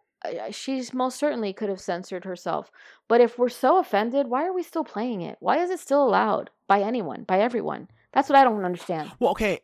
she's most certainly could have censored herself. But if we're so offended, why are we still playing it? Why is it still allowed by anyone, by everyone? That's what I don't understand. Well, okay.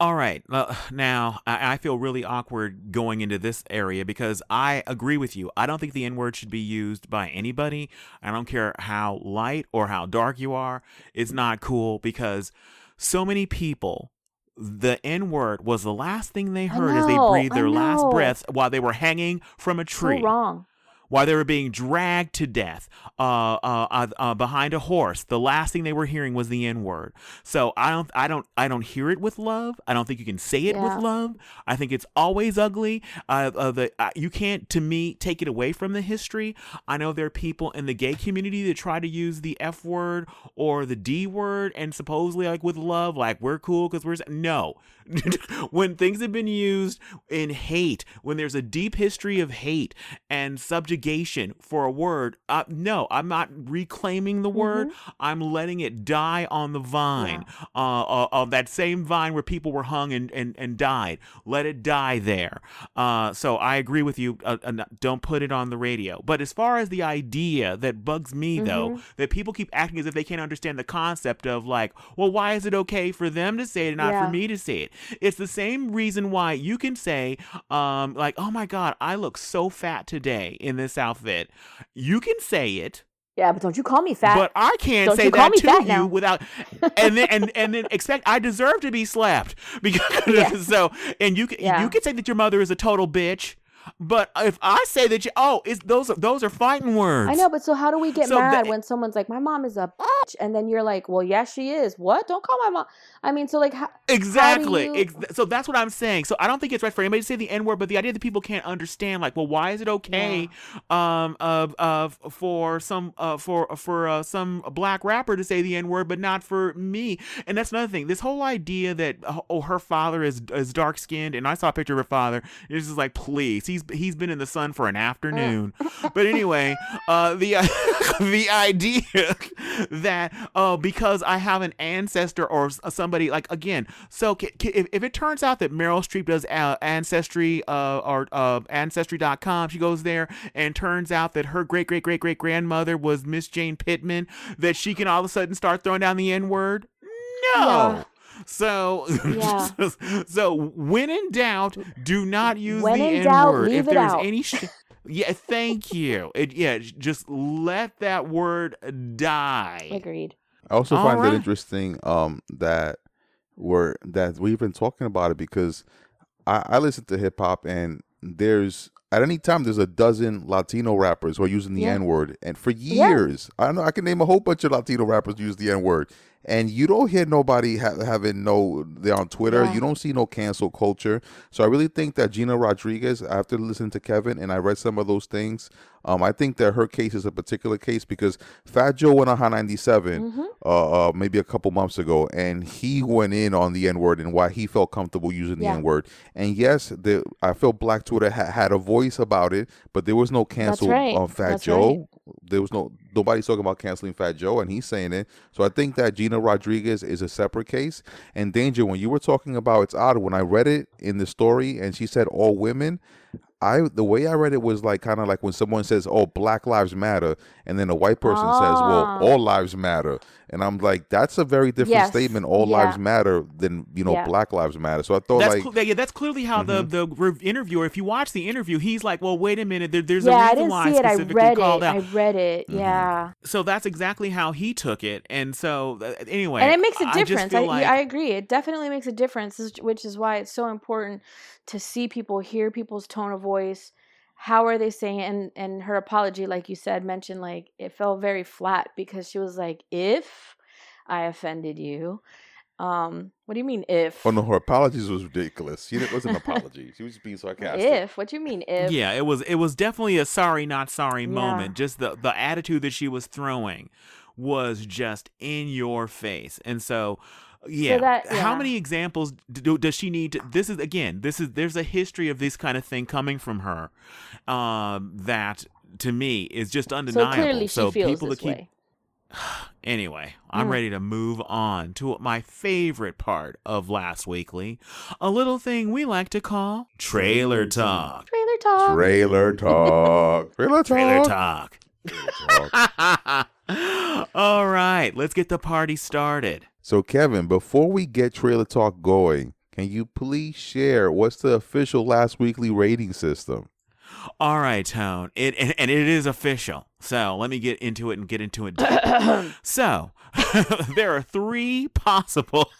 All right. [sighs] Now, I, I feel really awkward going into this area because I agree with you. I don't think the N word should be used by anybody. I don't care how light or how dark you are. It's not cool because so many people the N word was the last thing they heard know, as they breathed their last breaths while they were hanging from a tree. So wrong while they were being dragged to death uh, uh, uh, uh, behind a horse. The last thing they were hearing was the N word. So I don't, I don't, I don't hear it with love. I don't think you can say it yeah. with love. I think it's always ugly. Uh, uh, the you can't, to me, take it away from the history. I know there are people in the gay community that try to use the F word or the D word and supposedly like with love, like we're cool because we're no. [laughs] when things have been used in hate, when there's a deep history of hate and subjugation for a word, uh, no, I'm not reclaiming the word. Mm-hmm. I'm letting it die on the vine, yeah. uh, uh, of that same vine where people were hung and, and, and died. Let it die there. Uh, so I agree with you. Uh, uh, don't put it on the radio. But as far as the idea that bugs me, mm-hmm. though, that people keep acting as if they can't understand the concept of like, well, why is it okay for them to say it and not yeah. for me to say it? It's the same reason why you can say, um, like, oh my God, I look so fat today in this outfit. You can say it. Yeah, but don't you call me fat. But I can't don't say that to you now. without [laughs] and then and, and then expect I deserve to be slapped [laughs] because yeah. so and you yeah. you can say that your mother is a total bitch but if I say that you, oh, it's those are those are fighting words. I know, but so how do we get so mad when someone's like, "My mom is a bitch," and then you're like, "Well, yeah, she is." What? Don't call my mom. I mean, so like, how, exactly. How you... Ex- so that's what I'm saying. So I don't think it's right for anybody to say the n word, but the idea that people can't understand, like, well, why is it okay, yeah. um, of of for some uh for for uh, some black rapper to say the n word, but not for me? And that's another thing. This whole idea that oh, her father is is dark skinned, and I saw a picture of her father. It's just like, please he's he's been in the sun for an afternoon. but anyway, uh, the [laughs] the idea that uh, because I have an ancestor or somebody like again, so if, if it turns out that Meryl Streep does uh, ancestry uh, or uh, ancestry.com, she goes there and turns out that her great great great great grandmother was Miss Jane Pittman, that she can all of a sudden start throwing down the N word. No. Yeah. So, [laughs] yeah. so when in doubt, do not use when the N word. If there's out. any, sh- yeah, thank you. It, yeah, just let that word die. Agreed. I also All find right. it interesting um, that we're that we've been talking about it because I, I listen to hip hop and there's at any time there's a dozen Latino rappers who are using the yeah. N word, and for years, yeah. I know I can name a whole bunch of Latino rappers who use the N word, and you don't hear nobody ha- having no they're on Twitter. Yeah. You don't see no cancel culture. So I really think that Gina Rodriguez, after listening to Kevin and I read some of those things, um, I think that her case is a particular case because Fat Joe went on Hot 97 mm-hmm. uh, uh, maybe a couple months ago, and he went in on the N word and why he felt comfortable using the. N word. And yes, the I feel Black Twitter ha- had a voice about it, but there was no cancel right. on Fat That's Joe. Right. There was no nobody's talking about canceling Fat Joe, and he's saying it. So I think that Gina Rodriguez is a separate case. And Danger, when you were talking about it's odd, when I read it in the story and she said all women, I the way I read it was like kind of like when someone says, "Oh, Black Lives Matter," and then a white person oh. says, "Well, ah. all lives matter," and I'm like, that's a very different yes. statement. All yeah. lives matter than you know, yeah. Black Lives Matter. So I thought that's like, cl- yeah, that's clearly how mm-hmm. the the interviewer. If you watch the interview, he's like, "Well, wait a minute, there, there's yeah, a reason I didn't why see I specifically it. I read called it. out." I read it. Mm-hmm. Yeah. So that's exactly how he took it, and so uh, anyway, and it makes a difference. I, I, like... I agree. It definitely makes a difference, which is why it's so important to see people, hear people's tone of voice how are they saying it? and and her apology like you said mentioned like it felt very flat because she was like if i offended you um what do you mean if oh no her apologies was ridiculous she it wasn't [laughs] an apology she was just being sarcastic if what do you mean if yeah it was it was definitely a sorry not sorry yeah. moment just the the attitude that she was throwing was just in your face and so yeah. So that, yeah. How many examples do, does she need? To, this is again. This is there's a history of this kind of thing coming from her, um, that to me is just undeniable. So clearly, she so feels people this keep. Way. [sighs] Anyway, I'm mm. ready to move on to my favorite part of Last Weekly, a little thing we like to call trailer talk. Trailer talk. Trailer talk. [laughs] Trailer talk. Trailer talk. Trailer [laughs] talk. All right, let's get the party started. So, Kevin, before we get trailer talk going, can you please share what's the official last weekly rating system? All right, Tone. It and, and it is official. So let me get into it and get into it. [coughs] so [laughs] there are three possible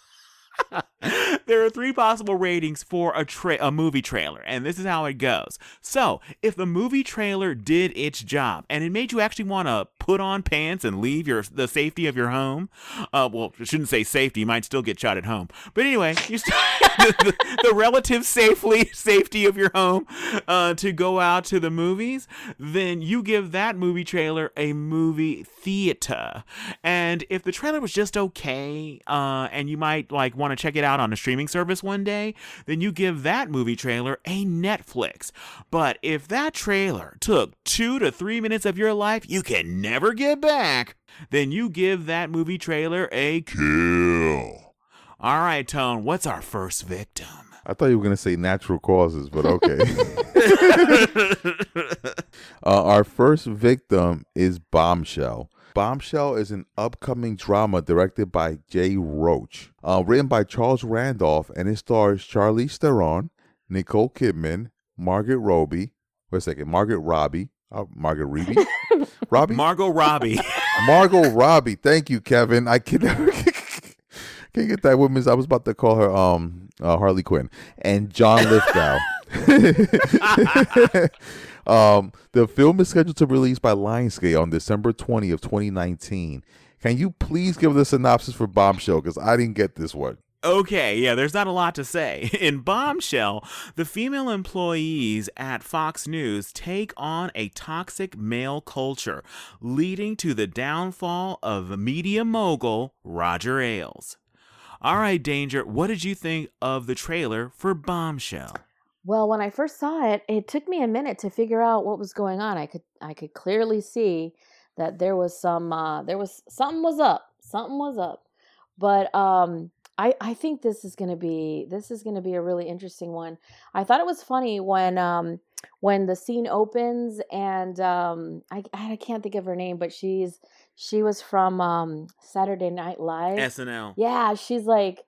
[laughs] there are three possible ratings for a tra- a movie trailer, and this is how it goes. So, if the movie trailer did its job and it made you actually want to put on pants and leave your the safety of your home, uh, well, I shouldn't say safety, you might still get shot at home. But anyway, you still [laughs] the, the, the, relative safely safety of your home uh, to go out to the movies, then you give that movie trailer a movie theater. And if the trailer was just okay, uh, and you might like want to check it out on a streaming service one day, then you give that movie trailer a Netflix. But if that trailer took two to three minutes of your life you can never get back, then you give that movie trailer a kill. All right, Tone, what's our first victim? I thought you were going to say natural causes, but okay. [laughs] uh, our first victim is Bombshell. Bombshell is an upcoming drama directed by Jay Roach, uh, written by Charles Randolph, and it stars Charlize Theron, Nicole Kidman, Margaret Robbie. Wait a second, Margaret Robbie. Uh, Margaret Robbie. [laughs] Robbie. Margot Robbie. [laughs] Margot Robbie. Thank you, Kevin. I can never [laughs] can't get that woman's. I was about to call her um uh, Harley Quinn and John Lithgow. Um, the film is scheduled to release by Lionsgate on December 20 of 2019. Can you please give the synopsis for Bombshell? Because I didn't get this one. Okay, yeah, there's not a lot to say. [laughs] In Bombshell, the female employees at Fox News take on a toxic male culture, leading to the downfall of media mogul Roger Ailes. All right, Danger, what did you think of the trailer for Bombshell? Well, when I first saw it, it took me a minute to figure out what was going on. I could I could clearly see that there was some uh there was something was up. Something was up. But um I I think this is going to be this is to be a really interesting one. I thought it was funny when um when the scene opens and um I I can't think of her name, but she's she was from um Saturday Night Live. SNL. Yeah, she's like,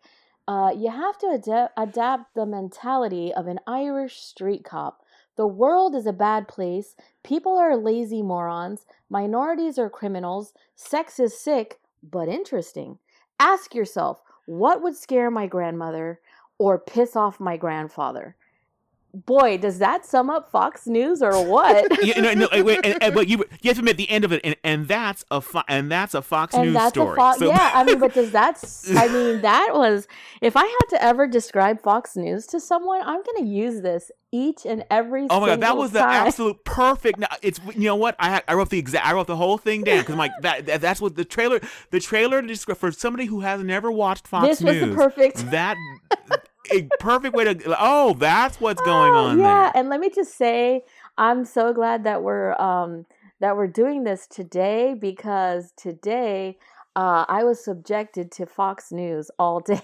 uh, you have to adapt, adapt the mentality of an Irish street cop. The world is a bad place. People are lazy morons. Minorities are criminals. Sex is sick, but interesting. Ask yourself, what would scare my grandmother or piss off my grandfather? Boy, does that sum up Fox News or what? [laughs] yeah, no, no, wait, and, and, but you you have to admit the end of it, and, and that's a fo- and that's a Fox and News that's story. a Fox. So- yeah, I mean, but does [laughs] that? I mean, that was. If I had to ever describe Fox News to someone, I'm going to use this each and every. Oh my god, that was the absolute perfect. no, It's you know what I I wrote the exact I wrote the whole thing down because I'm like that, that that's what the trailer the trailer descri- for somebody who has never watched Fox News. This was News. the perfect. that a perfect way to oh that's what's going on yeah, there. and let me just say, I'm so glad that we're um that we're doing this today because today uh, I was subjected to Fox News all [laughs] day.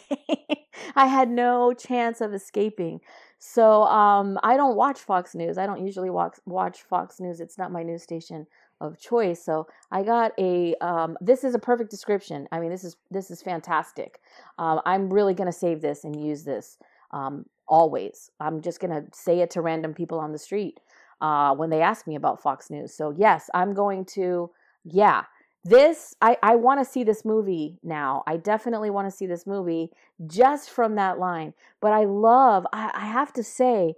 I had no chance of escaping. So um, I don't watch Fox News. I don't usually watch watch Fox News. It's not my news station of choice. So I got a. Um, this is a perfect description. I mean, this is this is fantastic. Um, I'm really gonna save this and use this um, always. I'm just gonna say it to random people on the street uh, when they ask me about Fox News. So yes, I'm going to. Yeah, this I I want to see this movie now. I definitely want to see this movie just from that line. But I love. I, I have to say,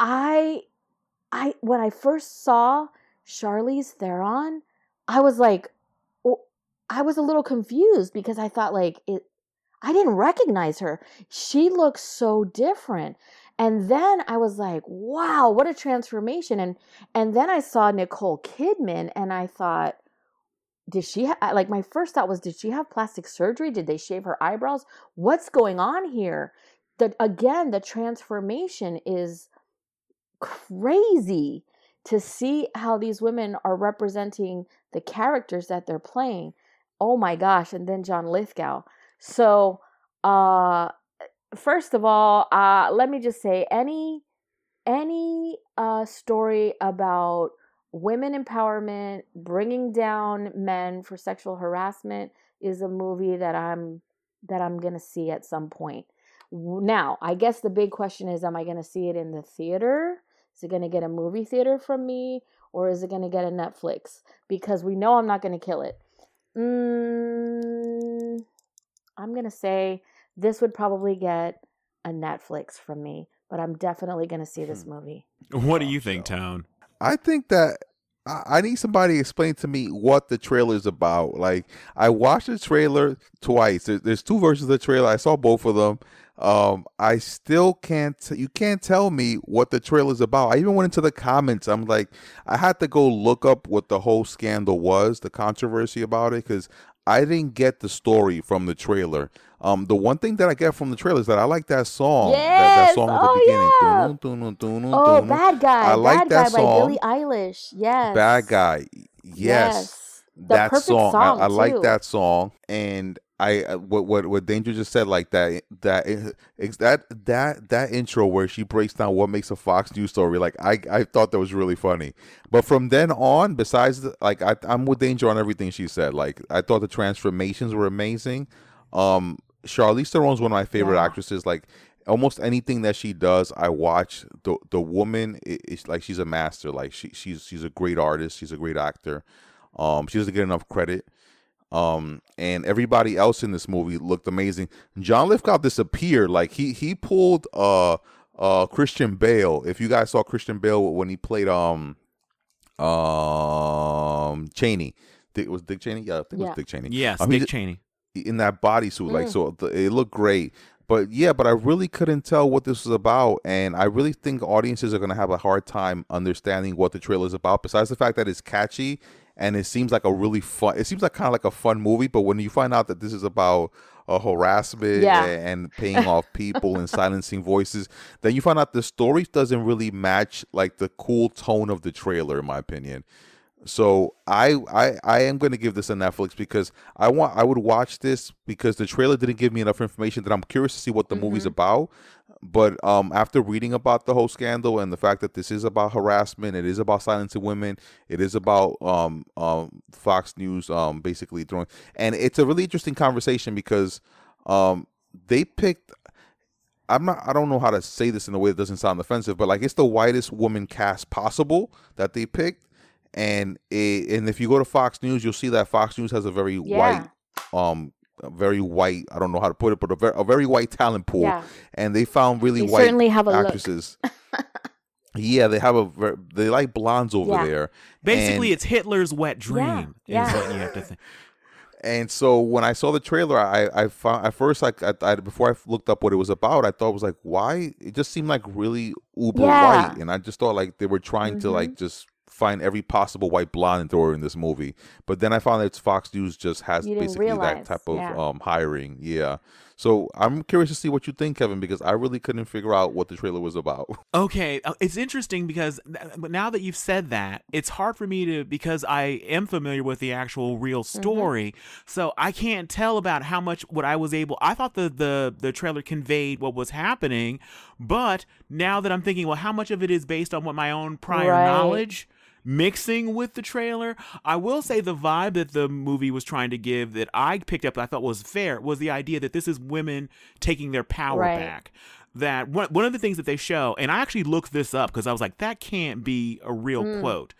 I I when I first saw Charlize Theron, I was like, I was a little confused because I thought like it. I didn't recognize her. She looks so different. And then I was like, wow, what a transformation. And and then I saw Nicole Kidman and I thought, did she ha- like my first thought was did she have plastic surgery? Did they shave her eyebrows? What's going on here? The again, the transformation is crazy to see how these women are representing the characters that they're playing. Oh my gosh, and then John Lithgow. So, uh first of all, uh let me just say any any uh story about women empowerment, bringing down men for sexual harassment is a movie that I'm that I'm going to see at some point. Now, I guess the big question is am I going to see it in the theater? Is it going to get a movie theater from me or is it going to get a Netflix? Because we know I'm not going to kill it. Mm, I'm going to say this would probably get a Netflix from me, but I'm definitely going to see this movie. What do you think, Town? I think that I, need somebody to explain to me what the trailer is about. Like I watched the trailer twice. There's two versions of the trailer. I saw both of them. Um, I still can't. You can't tell me what the trailer is about. I even went into the comments. I'm like, I had to go look up what the whole scandal was, the controversy about it, because I didn't get the story from the trailer. Um, the one thing that I get from the trailer is that I like that song. that, that song at Oh, the beginning. yeah! Dun, dun, dun, Oh. Bad Guy. I like Bad that Guy by song. Billie Eilish. Yes. Bad guy. Yes. The that perfect song. song, I, I like that song. And I uh, what what what Danger just said like that that that that that intro where she breaks down what makes a Fox News story like I I thought that was really funny. But from then on, besides the, like I I'm with Danger on everything she said. Like I thought the transformations were amazing. Um, Charlize Theron's one of my favorite Yeah. actresses. Like almost anything that she does, I watch. the The woman i- is like she's a master. Like she she's she's a great artist. She's a great actor. Um, she doesn't get enough credit. Um, and everybody else in this movie looked amazing. John Lithgow disappeared. Like he he pulled uh uh Christian Bale. If you guys saw Christian Bale when he played um um Cheney, Dick, was Dick Cheney? Yeah, I think it was Dick Cheney. Yes, Um, he Dick Cheney. In that bodysuit. Like Mm. so, the, it looked great. But yeah, but I really couldn't tell what this was about, and I really think audiences are gonna have a hard time understanding what the trailer is about. Besides the fact that it's catchy and it seems like a really fun. It seems like kind of like a fun movie, but when you find out that this is about a harassment Yeah. and paying off people and silencing voices, then you find out the story doesn't really match like the cool tone of the trailer, in my opinion. So I I I am going to give this a Netflix because I want I would watch this because the trailer didn't give me enough information that I'm curious to see what the movie's about. But um, after reading about the whole scandal and the fact that this is about harassment, it is about silencing women, it is about um, um, Fox News um, basically throwing, and it's a really interesting conversation because um, they picked. I'm not. I don't know how to say this in a way that doesn't sound offensive, but like it's the whitest woman cast possible that they picked, and it, and if you go to Fox News, you'll see that Fox News has a very Yeah. white, um, a very white. I don't know how to put it, but a very, a very white talent pool, Yeah. and they found really They white certainly have a look. actresses. yeah, they have a ver- they like blondes over Yeah. there. Basically, and, it's Hitler's wet dream. yeah. Is what you have to think. [laughs] and so when I saw the trailer, I I found at first like I, I before I looked up what it was about, I thought it was like why it just seemed like really uber Yeah. white, and I just thought like they were trying to Mhm. like just find every possible white blonde and throw her in this movie. But then I found that Fox News just has You didn't basically that type of yeah. um hiring. Yeah. So I'm curious to see what you think, Kevin, because I really couldn't figure out what the trailer was about. [laughs] Okay, uh, it's interesting because th- now that you've said that, it's hard for me to because I am familiar with the actual real Mm-hmm. story, so I can't tell about how much what I was able. I thought the the the trailer conveyed what was happening, but now that I'm thinking, well, how much of it is based on what my own prior Right. knowledge? Mixing with the trailer. I will say the vibe that the movie was trying to give that I picked up that I thought was fair was the idea that this is women taking their power Right. back. That one, one of the things that they show, and I actually looked this up because I was like, that can't be a real Mm. quote.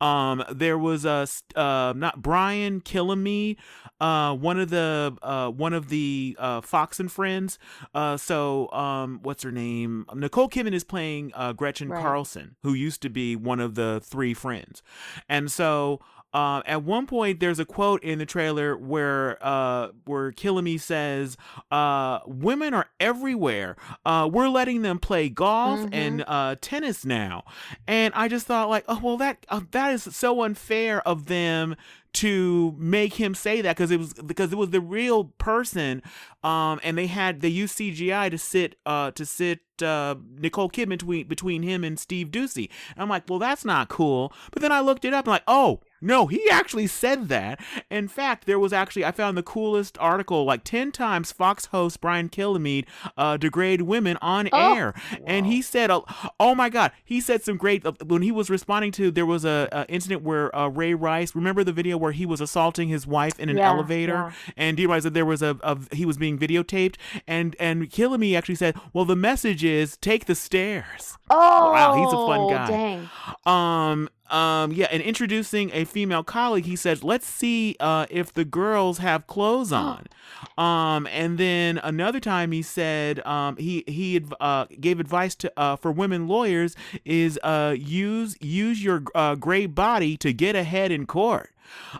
Um, there was a uh, not Brian Kilmeade, uh, one of the uh, one of the uh, Fox and Friends. Uh, so um, what's her name? Nicole Kidman is playing uh, Gretchen Right. Carlson, who used to be one of the three friends, and so. Uh, at one point, there's a quote in the trailer where uh, where Kilmeade says, uh, "Women are everywhere. Uh, we're letting them play golf Mhm. and uh, tennis now." And I just thought, like, oh well, that uh, that is so unfair of them to make him say that because it was because it was the real person, um, and they had they used CGI to sit uh to sit uh Nicole Kidman between between him and Steve Doocy. And I'm like, well, that's not cool. But then I looked it up and like, oh no, he actually said that. In fact, there was actually I found the coolest article like ten times Fox host Brian Kilmeade uh, degrade women on Oh, air, and he said, oh, oh my God, he said some great uh, when he was responding to there was a, a incident where uh, Ray Rice remember the video where he was assaulting his wife in an Yeah, elevator, and do you realize that there was a, a he was being videotaped, and and Kilmeade actually said, well, the message is take the stairs. Oh, Wow, he's a fun guy. Dang. Um, um, yeah, and introducing a female colleague, he says, "Let's see uh, if the girls have clothes on." um, and then another time he said, um, he he uh, gave advice to uh, for women lawyers is uh, use use your uh, gray body to get ahead in court.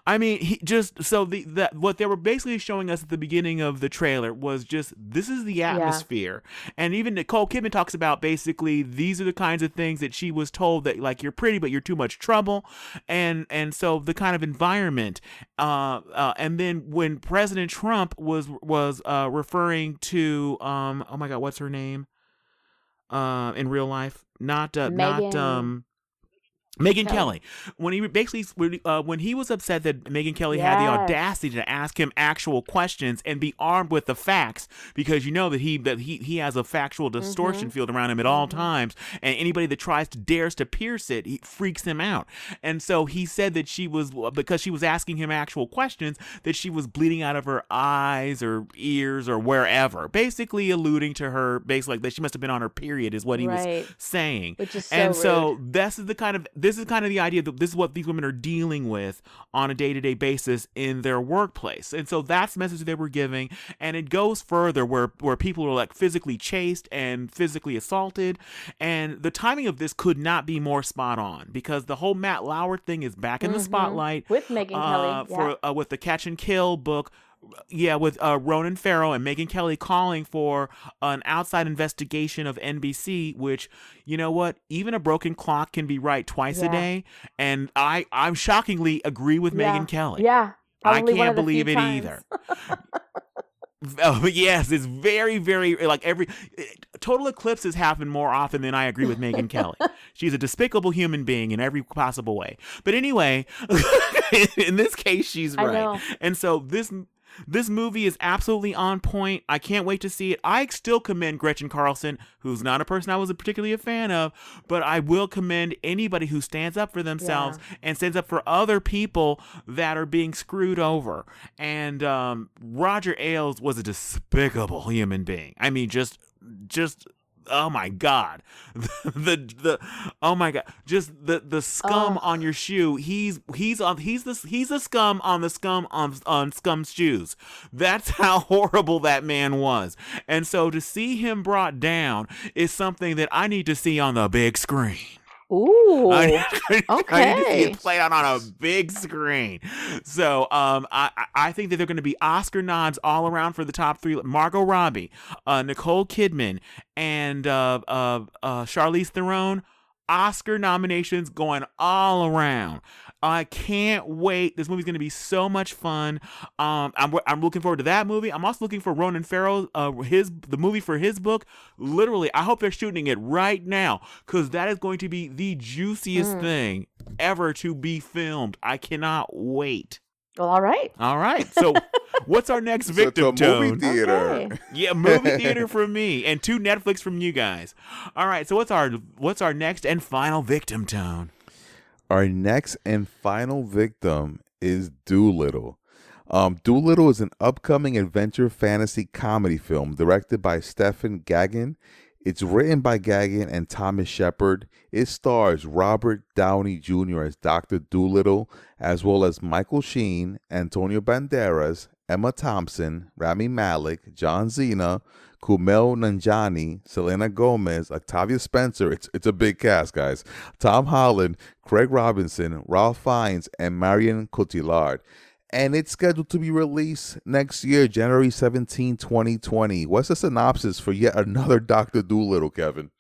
I mean, he just so the that what they were basically showing us at the beginning of the trailer was just this is the atmosphere, and even Nicole Kidman talks about basically these are the kinds of things that she was told that like you're pretty but you're too much trouble, and and so the kind of environment, uh, uh and then when President Trump was was uh referring to um oh my god what's her name, uh in real life? Not uh, not um. Megyn Kelly. Kelly, when he basically when, uh, when he was upset that Megyn Kelly had the audacity to ask him actual questions and be armed with the facts, because you know that he that he he has a factual distortion field around him at all times, and anybody that tries to dares to pierce it, he freaks him out. And so he said that she was because she was asking him actual questions that she was bleeding out of her eyes or ears or wherever, basically alluding to her basically like that she must have been on her period is what he Right. was saying. Which is so and so this is the kind of this is kind of the idea that this is what these women are dealing with on a day-to-day basis in their workplace and so that's the message they were giving and it goes further where where people are like physically chased and physically assaulted and the timing of this could not be more spot on because the whole matt lauer thing is back in the spotlight Mm-hmm. With Megyn uh, Kelly, yeah. for uh, with the catch and kill book yeah, with uh, Ronan Farrow and Megyn Kelly calling for an outside investigation of NBC, which you know what, even a broken clock can be right twice Yeah. a day, and I I'm shockingly agree with Yeah. Megyn Kelly. Yeah. I can't of the few believe it times. either. [laughs] Oh, yes, it's very, very like every total eclipses happen more often than I agree with Megyn Kelly. [laughs] She's a despicable human being in every possible way. But anyway, [laughs] in this case, she's right. And so this this movie is absolutely on point. I can't wait to see it. I still commend Gretchen Carlson, who's not a person I was particularly a fan of, but I will commend anybody who stands up for themselves and stands up for other people that are being screwed over. And um, Roger Ailes was a despicable human being. I mean, just just oh my god. [laughs] The the oh my god. Just the the scum Ugh. on your shoe. He's he's on he's the he's the scum on the scum on on scum's shoes. That's [laughs] how horrible that man was. And so to see him brought down is something that i need to see on the big screen Ooh. [laughs] I, I need to see okay. played out on a big screen. So um, I, I- I think that they're going to be Oscar nods all around for the top three: Margot Robbie, uh, Nicole Kidman, and uh, uh, uh, Charlize Theron. Oscar nominations going all around. I can't wait. This movie's going to be so much fun. Um, I'm I'm looking forward to that movie. I'm also looking for Ronan Farrow, uh, his the movie for his book. Literally, I hope they're shooting it right now because that is going to be the juiciest Mm. thing ever to be filmed. I cannot wait. Well, all right. All right, so [laughs] what's our next So victim to movie tone? theater. Okay. Yeah, movie [laughs] theater from me and two Netflix from you guys. All right, so what's our what's our next and final victim tone? Our next and final victim is Dolittle. Um, Dolittle is an upcoming adventure fantasy comedy film directed by Stephen Gaghan. It's written by Gagin and Thomas Shepherd. It stars Robert Downey Jr. as Dr. Dolittle, as well as Michael Sheen, Antonio Banderas, Emma Thompson, Rami Malek, John Cena, Kumail Nanjiani, Selena Gomez, Octavia Spencer. It's it's a big cast, guys. Tom Holland, Craig Robinson, Ralph Fiennes, and Marion Cotillard. And it's scheduled to be released next year, January 17, 2020. What's the synopsis for yet another Dr. Dolittle, Kevin?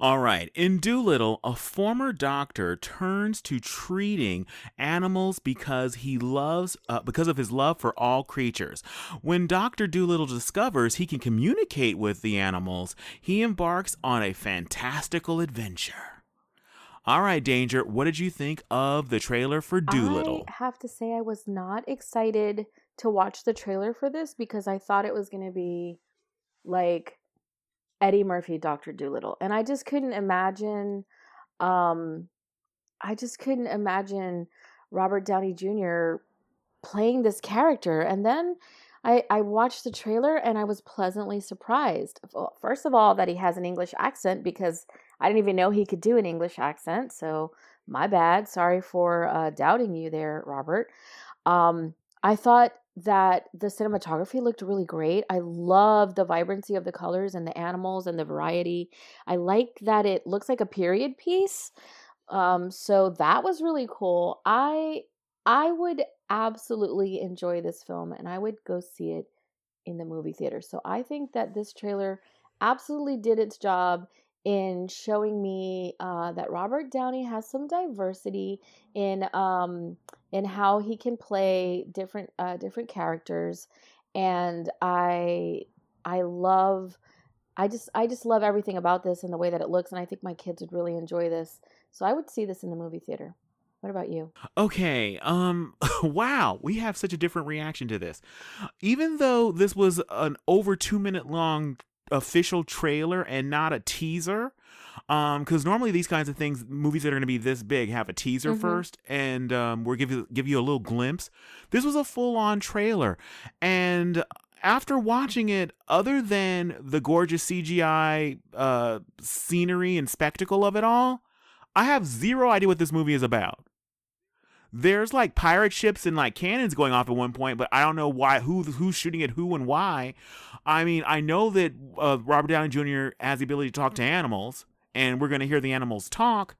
All right. In Dolittle, a former doctor turns to treating animals because he loves, uh, because of his love for all creatures. When Dr. Dolittle discovers he can communicate with the animals, he embarks on a fantastical adventure. All right, Danger, what did you think of the trailer for Dolittle? I have to say I was not excited to watch the trailer for this because I thought it was going to be like Eddie Murphy Dr. Dolittle and I just couldn't imagine um I just couldn't imagine Robert Downey Jr. playing this character and then I, I watched the trailer and I was pleasantly surprised. First of all, that he has an English accent because I didn't even know he could do an English accent. So my bad. Sorry for uh, doubting you there, Robert. Um, I thought that the cinematography looked really great. I love the vibrancy of the colors and the animals and the variety. I like that it looks like a period piece. Um, so that was really cool. I I would absolutely enjoy this film and I would go see it in the movie theater. So I think that this trailer absolutely did its job in showing me uh, that Robert Downey has some diversity in um, in how he can play different uh, different characters, and I I love I just I just love everything about this and the way that it looks, and I think my kids would really enjoy this. So I would see this in the movie theater. What about you? Okay. Um [laughs] wow, we have such a different reaction to this. Even though this was an over 2 minute long official trailer and not a teaser, um cuz normally these kinds of things movies that are going to be this big have a teaser Mhm. first and um we'll give you give you a little glimpse. This was a full on trailer and after watching it, other than the gorgeous CGI uh, scenery and spectacle of it all, I have zero idea what this movie is about there's like pirate ships and like cannons going off at one point, but I don't know why who who's shooting at who and why. I mean, I know that uh, Robert Downey Jr. has the ability to talk to animals, and we're to hear the animals talk.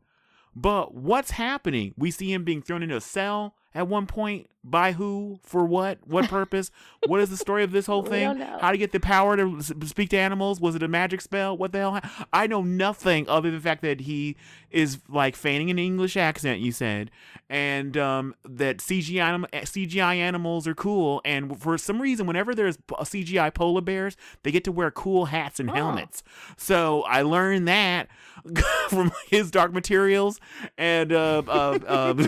But what's happening? We see him being thrown into a cell at one point By who? For what? What [laughs] purpose? what is the story of this whole thing? How to get the power to speak to animals? Was it a magic spell? What the hell? I know nothing other than the fact that he is like feigning an English accent. You said, and um, that CGI anim- CGI animals are cool. And for some reason, whenever there's CGI polar bears, they get to wear cool hats and Oh. helmets. So I learned that [laughs] from his Dark Materials, and uh, uh, uh,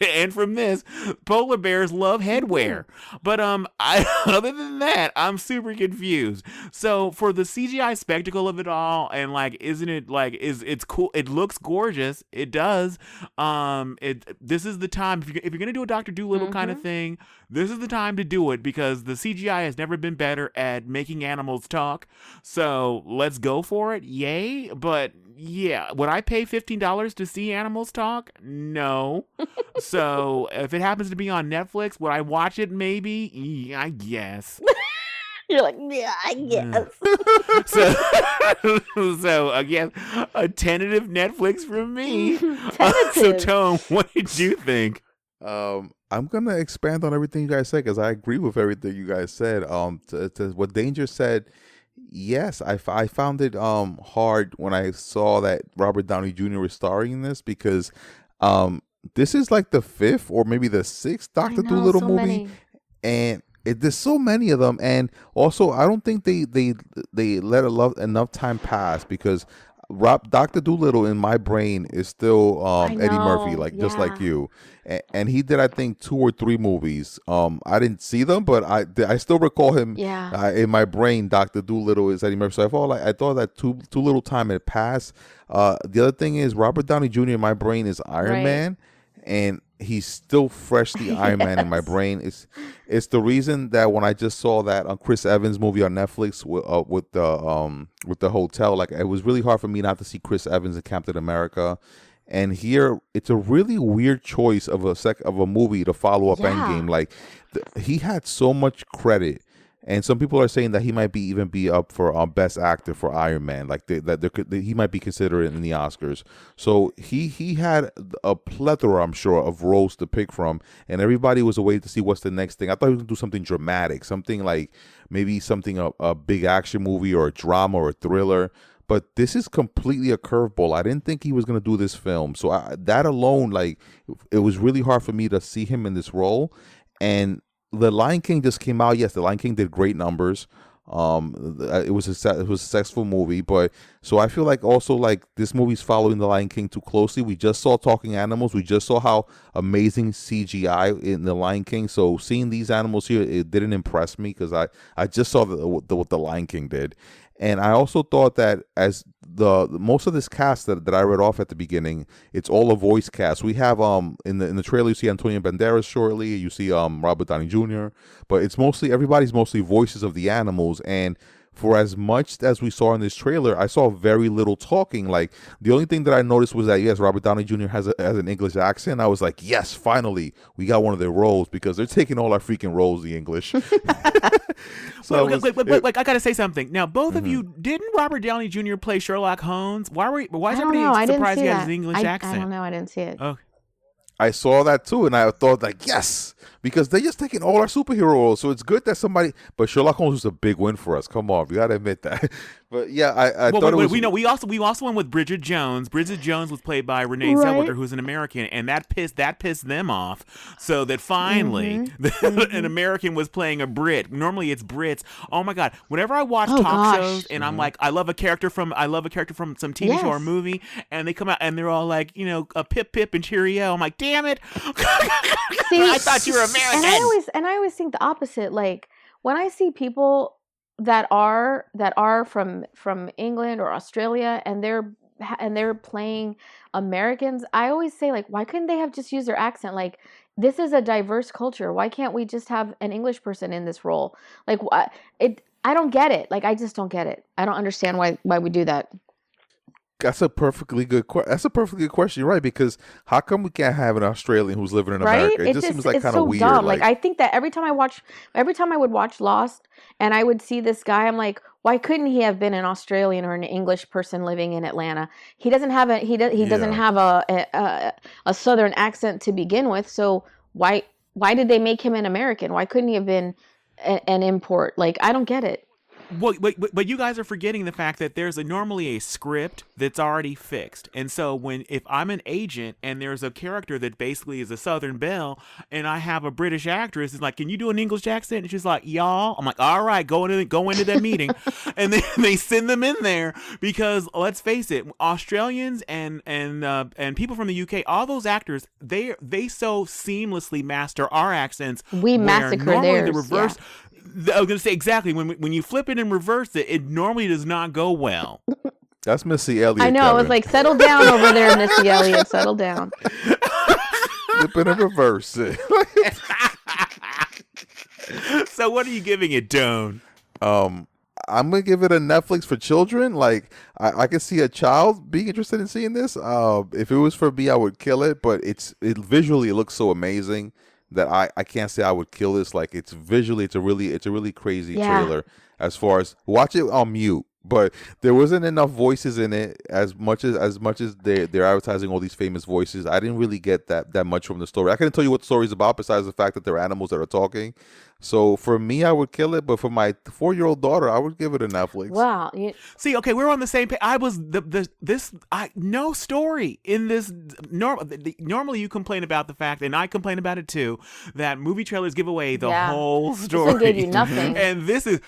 [laughs] and from this, polar bears love headwear. But um, [laughs] I other than that, I'm super confused. So for the CGI spectacle of it all, and like, isn't it like is it's cool? It looks gorgeous. It does. Um, it this is the time if you're if you're gonna do a Doctor Dolittle kind of thing, this is the time to do it because the CGI has never been better at making animals talk. So let's go for it. Yay! But yeah, would I pay fifteen dollars to see animals talk? No. [laughs] so if it happens to be on Netflix, would I watch it? Maybe. Yeah, I guess. [laughs] You're like, yeah, I guess. [laughs] So, [laughs] so again, a tentative Netflix from me. Uh, so, Tentative. Tone, what did you think? Um, I'm gonna expand on everything you guys said because I agree with everything you guys said. Um, to, to what Danger said, yes, I, f- I found it um hard when I saw that Robert Downey Jr. was starring in this because um this is like the fifth or maybe the sixth Doctor know, Dolittle so movie, many. and it, there's so many of them. And also, I don't think they they they let enough time pass because. Rob Doctor Dolittle in my brain is still um, Eddie Murphy, like just like you a- and he did I think two or three movies. Um, I didn't see them, but I I still recall him. Yeah. Uh, in my brain, Doctor Dolittle is Eddie Murphy. So I thought like I thought that too too little time had passed. Uh, the other thing is Robert Downey Jr. in my brain is Iron Right. Man, and he's still fresh freshly Iron Man in my [laughs] brain. It's it's the reason that when I just saw that on Chris Evans movie on Netflix with uh, with the um with the hotel, like it was really hard for me not to see Chris Evans in Captain America. And here, it's a really weird choice of a sec of a movie to follow up Yeah. Endgame. Like th- he had so much credit, and some people are saying that he might be even be up for um, best actor for Iron Man. Like they, that, there could, he might be considered in the Oscars. So he he had a plethora, I'm sure, of roles to pick from, and everybody was waiting to see what's the next thing. I thought he was gonna do something dramatic, something like maybe something a, a big action movie or a drama or a thriller but this is completely a curveball. I didn't think he was gonna do this film, so I, that alone, like, it was really hard for me to see him in this role. And The Lion King just came out. Yes, The Lion King did great numbers. Um, it was a it was a successful movie, but so I feel like also like this movie's following The Lion King too closely. We just saw Talking Animals. We just saw how amazing CGI in The Lion King. So seeing these animals here, it didn't impress me because I I just saw the, the, what The Lion King did. And I also thought that as the most of this cast that, that I read off at the beginning, it's all a voice cast. We have um in the in the trailer you see Antonio Banderas shortly, you see um Robert Downey Jr., but it's mostly everybody's mostly voices of the animals and for as much as we saw in this trailer, I saw very little talking. Like the only thing that I noticed was that yes, Robert Downey Jr. has a, has an English accent. I was like, yes, finally we got one of their roles because they're taking all our freaking roles the English. [laughs] [laughs] so wait, I wait, was- wait, wait, wait, wait, I gotta say something. Now, both Mm-hmm. of you didn't Robert Downey Jr. play Sherlock Holmes? Why were why I is everybody know. I didn't surprised he has his English I, accent? I don't know. I didn't see it. Oh, I saw that too, and I thought like, yes, because they're just taking all our superhero roles. So it's good that somebody. But Sherlock Holmes was a big win for us. Come on, we gotta admit that. [laughs] But yeah, I, I well, thought wait, it wait, was. we know we also we also went with Bridget Jones. Bridget Jones was played by Renee Right. Zellweger, who's an American, and that pissed that pissed them off. So that finally, Mm-hmm. [laughs] an American was playing a Brit. Normally it's Brits. Oh my god! Whenever I watch Oh, talk gosh. shows and I'm like, I love a character from I love a character from some TV show or movie, and they come out and they're all like, you know, a pip pip and cheerio. I'm like, damn it! [laughs] I thought you were American. And I always and I always think the opposite. Like when I see people that are that are from from England or Australia and they're and they're playing Americans, I always say like, why couldn't they have just used their accent? Like this is a diverse culture. Why can't we just have an English person in this role? Like wh- it. I don't get it. Like I just don't get it. I don't understand why why we do that. That's a perfectly good. Que- that's a perfectly good question, You're right? Because how come we can't have an Australian who's living in right? America? It, just, seems like kind of so weird. dumb. Like, I think that every time I watch, every time I would watch Lost, and I would see this guy, I'm like, why couldn't he have been an Australian or an English person living in Atlanta? He doesn't have a he does he doesn't have a, a a southern accent to begin with, so why? why did they make him an American? Why couldn't he have been an import? Like I don't get it. Well, but, but, but you guys are forgetting the fact that there's a, normally a script that's already fixed, and so when if I'm an agent and there's a character that basically is a Southern belle, and I have a British actress, it's like, can you do an English accent? And she's like, y'all. I'm like, all right, go into go into that meeting, [laughs] and then they send them in there because let's face it, Australians and and uh, and people from the UK, all those actors, they they so seamlessly master our accents. We massacre normally theirs, The reverse. I was gonna say exactly when when you flip it and reverse it, it normally does not go well. [laughs] That's Missy Elliott. I know. I was like, settle down over there, Missy [laughs] Elliott. Settle down. flip it and reverse it. [laughs] so what are you giving it, Doan? um, I'm gonna give it a Netflix for children. Like I, I can see a child being interested in seeing this. Uh, if it was for me, I would kill it. But it's it visually it looks so amazing that I, I can't say I would kill this. Like it's visually it's a really it's a really crazy Yeah. trailer. As far as watch it on mute, but there wasn't enough voices in it as much as as much as they they're advertising all these famous voices. I didn't really get that that much from the story. I couldn't tell you what the story's about besides the fact that they're animals that are talking. So for me, I would kill it, but for my four year old daughter, I would give it a Netflix. Wow. You, See, okay, we're on the same page. I was the the this I no story in this normal. Normally, you complain about the fact, and I complain about it too, that movie trailers give away the Yeah. whole [laughs] story. one gave you nothing. and this is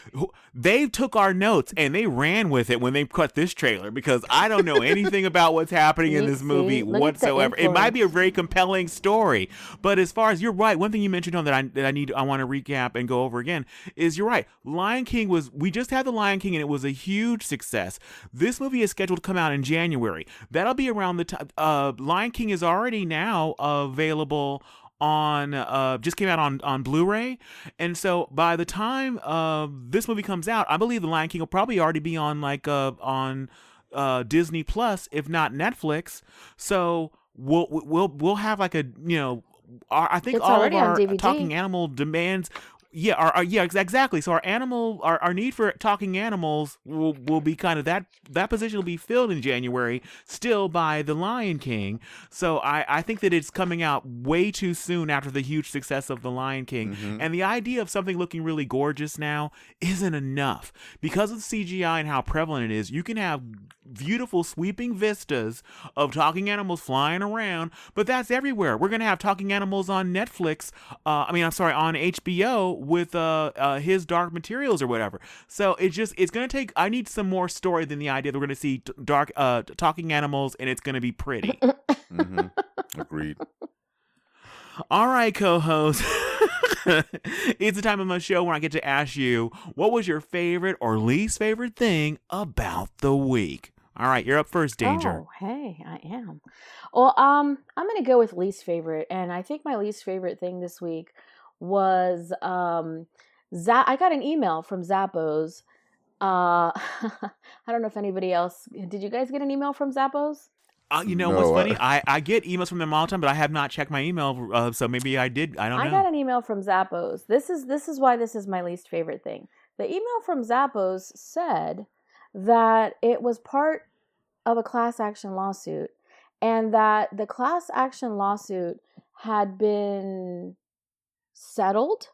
they took our notes and they ran with it when they cut this trailer because I don't know anything about what's happening in this see? movie Look whatsoever. It might be a very compelling story, but as far as you're right, one thing you mentioned on that I that I need I want to recap and go over again is you're right. Lion King was we just had the Lion King and it was a huge success. This movie is scheduled to come out in January. That'll be around the time. Uh, Lion King is already now available on uh just came out on on Blu-ray and so by the time uh this movie comes out I believe the Lion King will probably already be on like uh on uh Disney Plus if not Netflix so we'll we'll we'll have like a you know our, I think It's all of our talking animal demands yeah our, our yeah exactly. So our animal our, our need for talking animals will will be kind of that that position will be filled in January still by the Lion King. So I I think that it's coming out way too soon after the huge success of the Lion King. And the idea of something looking really gorgeous now isn't enough. Because of CGI and how prevalent it is you can have beautiful sweeping vistas of talking animals flying around but that's everywhere. We're gonna have talking animals on netflix uh, i mean i'm sorry on hbo with uh, uh, his dark materials or whatever. So it just it's gonna take i need some more story than the idea that we're gonna see t- dark uh, talking animals and it's gonna be pretty. [laughs] Hmm Agreed. all right co-host. [laughs] It's the time of my show where i get to ask you what was your favorite or least favorite thing about the week? All right you're up first danger. Oh, hey, I am. Well, um, I'm gonna go with least favorite, and I think my least favorite thing this week was um, Za- I got an email from Zappos. Uh, [laughs] I don't know if anybody else did. You guys get an email from Zappos? Uh, you know No, what's I- funny? I, I get emails from them all the time, but I have not checked my email, uh, so maybe I did. I don't know. I got an email from Zappos. This is this is why this is my least favorite thing. The email from Zappos said that it was part of a class action lawsuit and that the class action lawsuit had been settled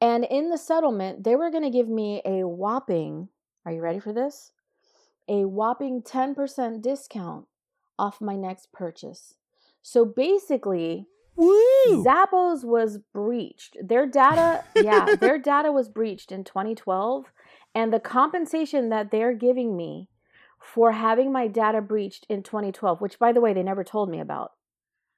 and in the settlement they were going to give me a whopping are you ready for this? A whopping 10% discount off my next purchase. So basically, Woo! Zappos was breached. Their data, [laughs] yeah, their data was breached in 2012, and the compensation that they're giving me for having my data breached in 2012, which by the way, they never told me about.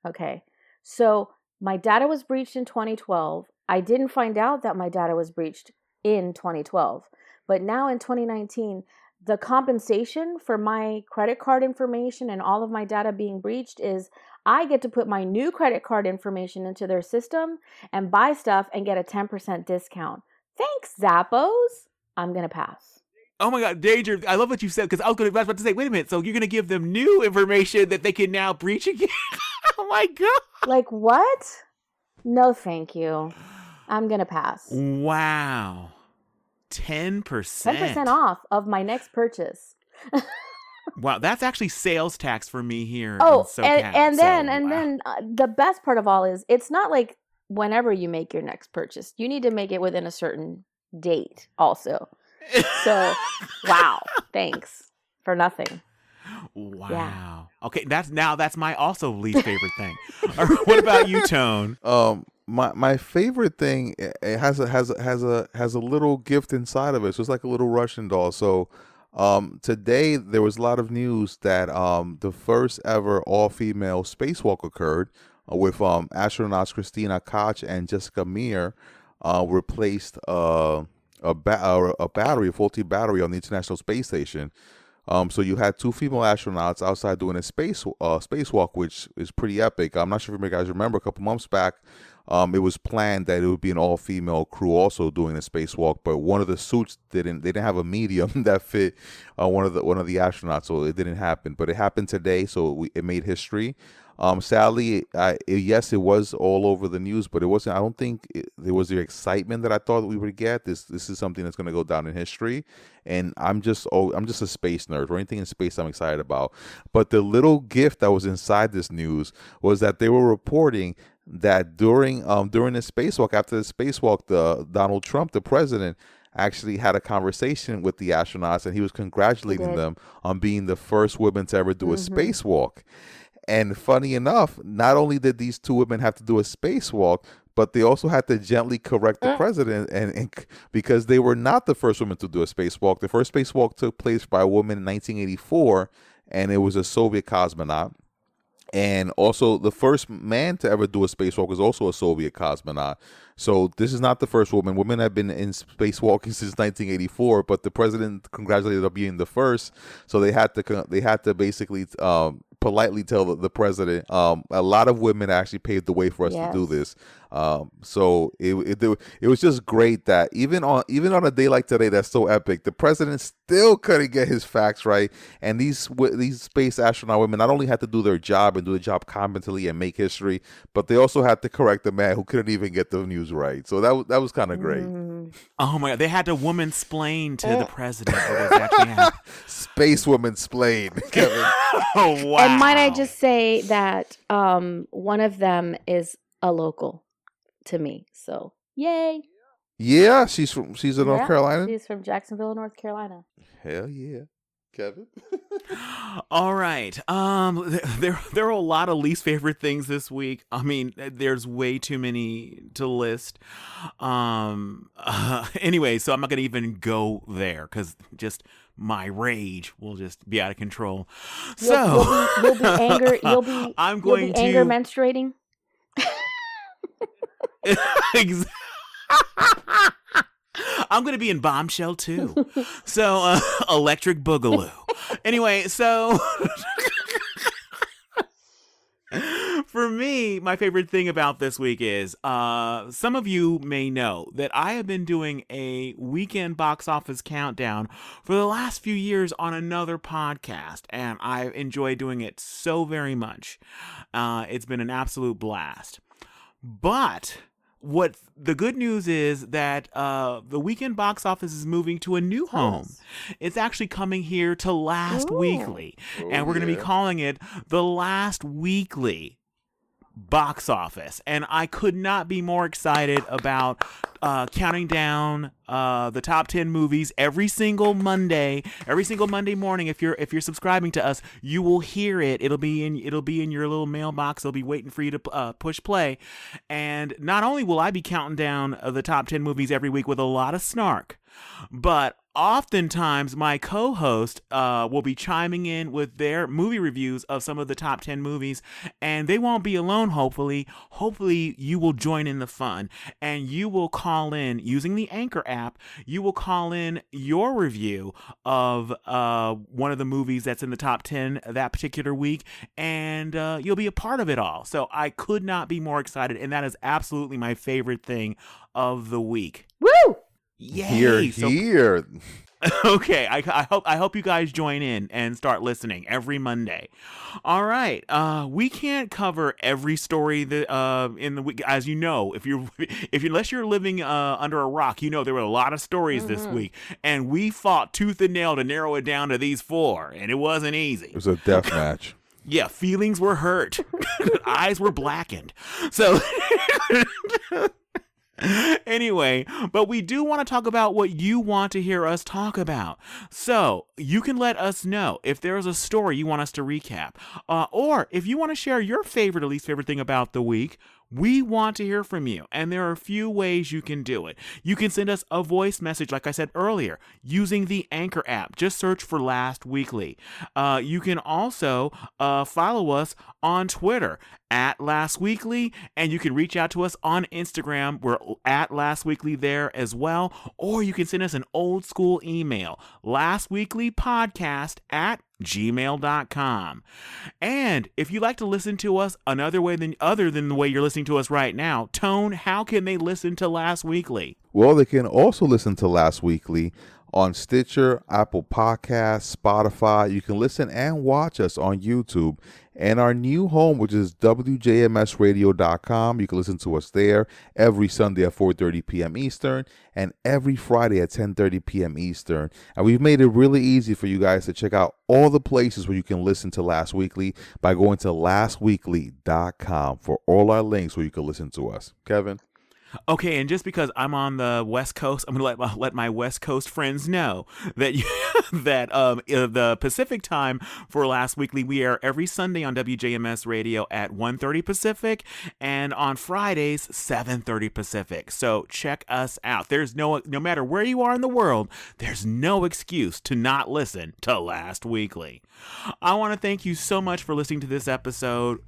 Okay. So, my data was breached in 2012. I didn't find out that my data was breached in 2012. But now in 2019, the compensation for my credit card information and all of my data being breached is I get to put my new credit card information into their system and buy stuff and get a 10% discount. Thanks, Zappos. I'm going to pass. Oh my God, danger! I love what you said because I was going to about to say, wait a minute. So you're going to give them new information that they can now breach again? [laughs] [laughs] oh my God! Like, what? No, thank you. I'm going to pass. Wow, ten percent. 10% off of my next purchase. Wow, that's actually sales tax for me here. Oh, SoCal, and, and then so, and wow. then uh, the best part of all is it's not like whenever you make your next purchase. You need to make it within a certain date also. So, [laughs] wow. Thanks for nothing. Wow. Okay, that's now that's my also least favorite thing. [laughs] What about you, Tone? [laughs] Um, my my favorite thing it it has a has a has a has a little gift inside of it. So it's like a little Russian doll. So um today there was a lot of news that um the first ever all female spacewalk occurred uh, with um astronauts Christina Koch and Jessica Meir uh replaced uh a ba- uh, a battery a faulty battery on the International Space Station. Um, so you had two female astronauts outside doing a space uh, spacewalk, which is pretty epic. I'm not sure if you guys remember a couple months back, um, it was planned that it would be an all female crew also doing a spacewalk, but one of the suits didn't. They didn't have a medium [laughs] that fit uh, one of the one of the astronauts, so it didn't happen. But it happened today, so we, it made history. Um, sadly, I, yes, it was all over the news, but it wasn't. I don't think it, there was the excitement that I thought we would get. This this is something that's going to go down in history, and I'm just oh, I'm just a space nerd. Or anything in space, I'm excited about. But the little gift that was inside this news was that they were reporting that during um during the spacewalk, after the spacewalk, the Donald Trump, the president, actually had a conversation with the astronauts, and he was congratulating them on being the first women to ever do a Mhm. spacewalk. And funny enough, not only did these two women have to do a spacewalk, but they also had to gently correct the Mm. president, and, and because they were not the first women to do a spacewalk. The first spacewalk took place by a woman in 1984, and it was a Soviet cosmonaut. And also, the first man to ever do a spacewalk was also a Soviet cosmonaut. So this is not the first woman. Women have been in spacewalking [laughs] since 1984, but the president congratulated on being the first. So they had to they had to basically um, politely tell the, the president. Um, a lot of women actually paved the way for us to do this. Um, so it, it it was just great that even on even on a day like today that's so epic, the president still couldn't get his facts right, and these these space astronaut women not only had to do their job and do the job competently and make history, but they also had to correct the man who couldn't even get the news right. So that was that was kind of great. Mm. Oh my god, they had to woman splain to the president what was actually [laughs] happening. Space woman splain, Kevin. [laughs] Oh wow. And might I just say that um, one of them is a local to me. So, yay. yeah, she's from she's in North Yeah, Carolina. She's from Jacksonville, North Carolina. Hell yeah, Kevin. [gasps] All right. Um there there are a lot of least favorite things this week. I mean, there's way too many to list. Um uh, [laughs] anyway, so I'm not going to even go there cuz just my rage will just be out of control. You'll, So you'll be, you'll be anger. [laughs] You'll be. I'm going be anger to menstruating. Ex- I'm going to [laughs] be in Bombshell too. [laughs] So, uh, Electric Boogaloo. Anyway, so [laughs] for me, my favorite thing about this week is uh, some of you may know that I have been doing a weekend box office countdown for the last few years on another podcast, and I enjoy doing it so very much. Uh, it's been an absolute blast. But what the good news is that uh, the weekend box office is moving to a new home. It's actually coming here to Last Ooh. Weekly, and Oh, we're going to be calling it the Last Weekly box office and i could not be more excited about uh, counting down uh, the top 10 movies every single monday every single monday morning. If you're if you're subscribing to us you will hear it. It'll be in it'll be in your little mailbox. It'll be waiting for you to uh, push play. And not only will i be counting down uh, the top 10 movies every week with a lot of snark but oftentimes my co-host uh, will be chiming in with their movie reviews of some of the top 10 movies and they won't be alone hopefully. Hopefully you will join in the fun and you will call in using the anchor app you will call in your review of uh, one of the movies that's in the top 10 that particular week and uh, you'll be a part of it all. So i could not be more excited and that is absolutely my favorite thing of the week. Woo! Yay! Here, So- here. [laughs] okay, I, I hope I hope you guys join in and start listening every Monday. All right, uh, we can't cover every story that uh, in the week, as you know, if you're [laughs] if you, unless you're living uh, under a rock, you know there were a lot of stories this Mhm. week, and we fought tooth and nail to narrow it down to these four, and it wasn't easy. It was a death match. [laughs] Yeah, feelings were hurt, eyes were blackened. So. [laughs] anyway, but we do want to talk about what you want to hear us talk about. So you can let us know if there's a story you want us to recap, uh, or if you want to share your favorite or least favorite thing about the week. We want to hear from you, and there are a few ways you can do it. You can send us a voice message, like I said earlier, using the Anchor app. Just search for Last Weekly. Uh, you can also uh, follow us on Twitter at Last Weekly, and you can reach out to us on Instagram. We're at Last Weekly there as well, or you can send us an old school email, lastweeklypodcast at gmail.com. And if you like to listen to us another way than other than the way you're listening to us right now, Tone, how can they listen to Last Weekly? Well, they can also listen to Last Weekly on Stitcher, Apple Podcasts, Spotify. You can listen and watch us on YouTube. And our new home, which is WJMSradio.com. You can listen to us there every Sunday at 4.30 p.m. Eastern and every Friday at 10.30 p.m. Eastern. And we've made it really easy for you guys to check out all the places where you can listen to Last Weekly by going to lastweekly.com for all our links where you can listen to us. Kevin? Okay, and just because I'm on the West Coast, I'm gonna let my, let my West Coast friends know that you, [laughs] that um uh, the Pacific time for Last Weekly we air every Sunday on WJMS Radio at 1:30 Pacific, and on Fridays 7:30 Pacific. So check us out. There's no no matter where you are in the world, there's no excuse to not listen to Last Weekly. I want to thank you so much for listening to this episode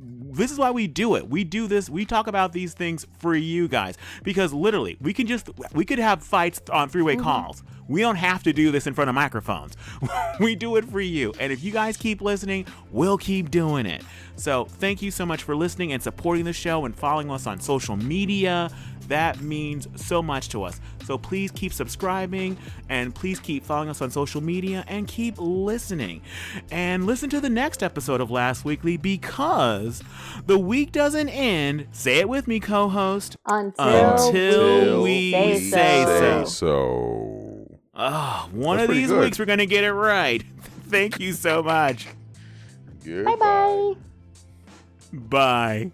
this is why we do it. We do this. We talk about these things for you guys because literally, we can just we could have fights on three-way mm-hmm. calls. We don't have to do this in front of microphones. [laughs] we do it for you. And if you guys keep listening, we'll keep doing it. So, thank you so much for listening and supporting the show and following us on social media. That means so much to us. So please keep subscribing and please keep following us on social media and keep listening. And listen to the next episode of Last Weekly because the week doesn't end. Say it with me, co host. Until, until we, say, say so. so. so. Oh, one That's of these good. weeks we're going to get it right. Thank you so much. Bye bye. Bye.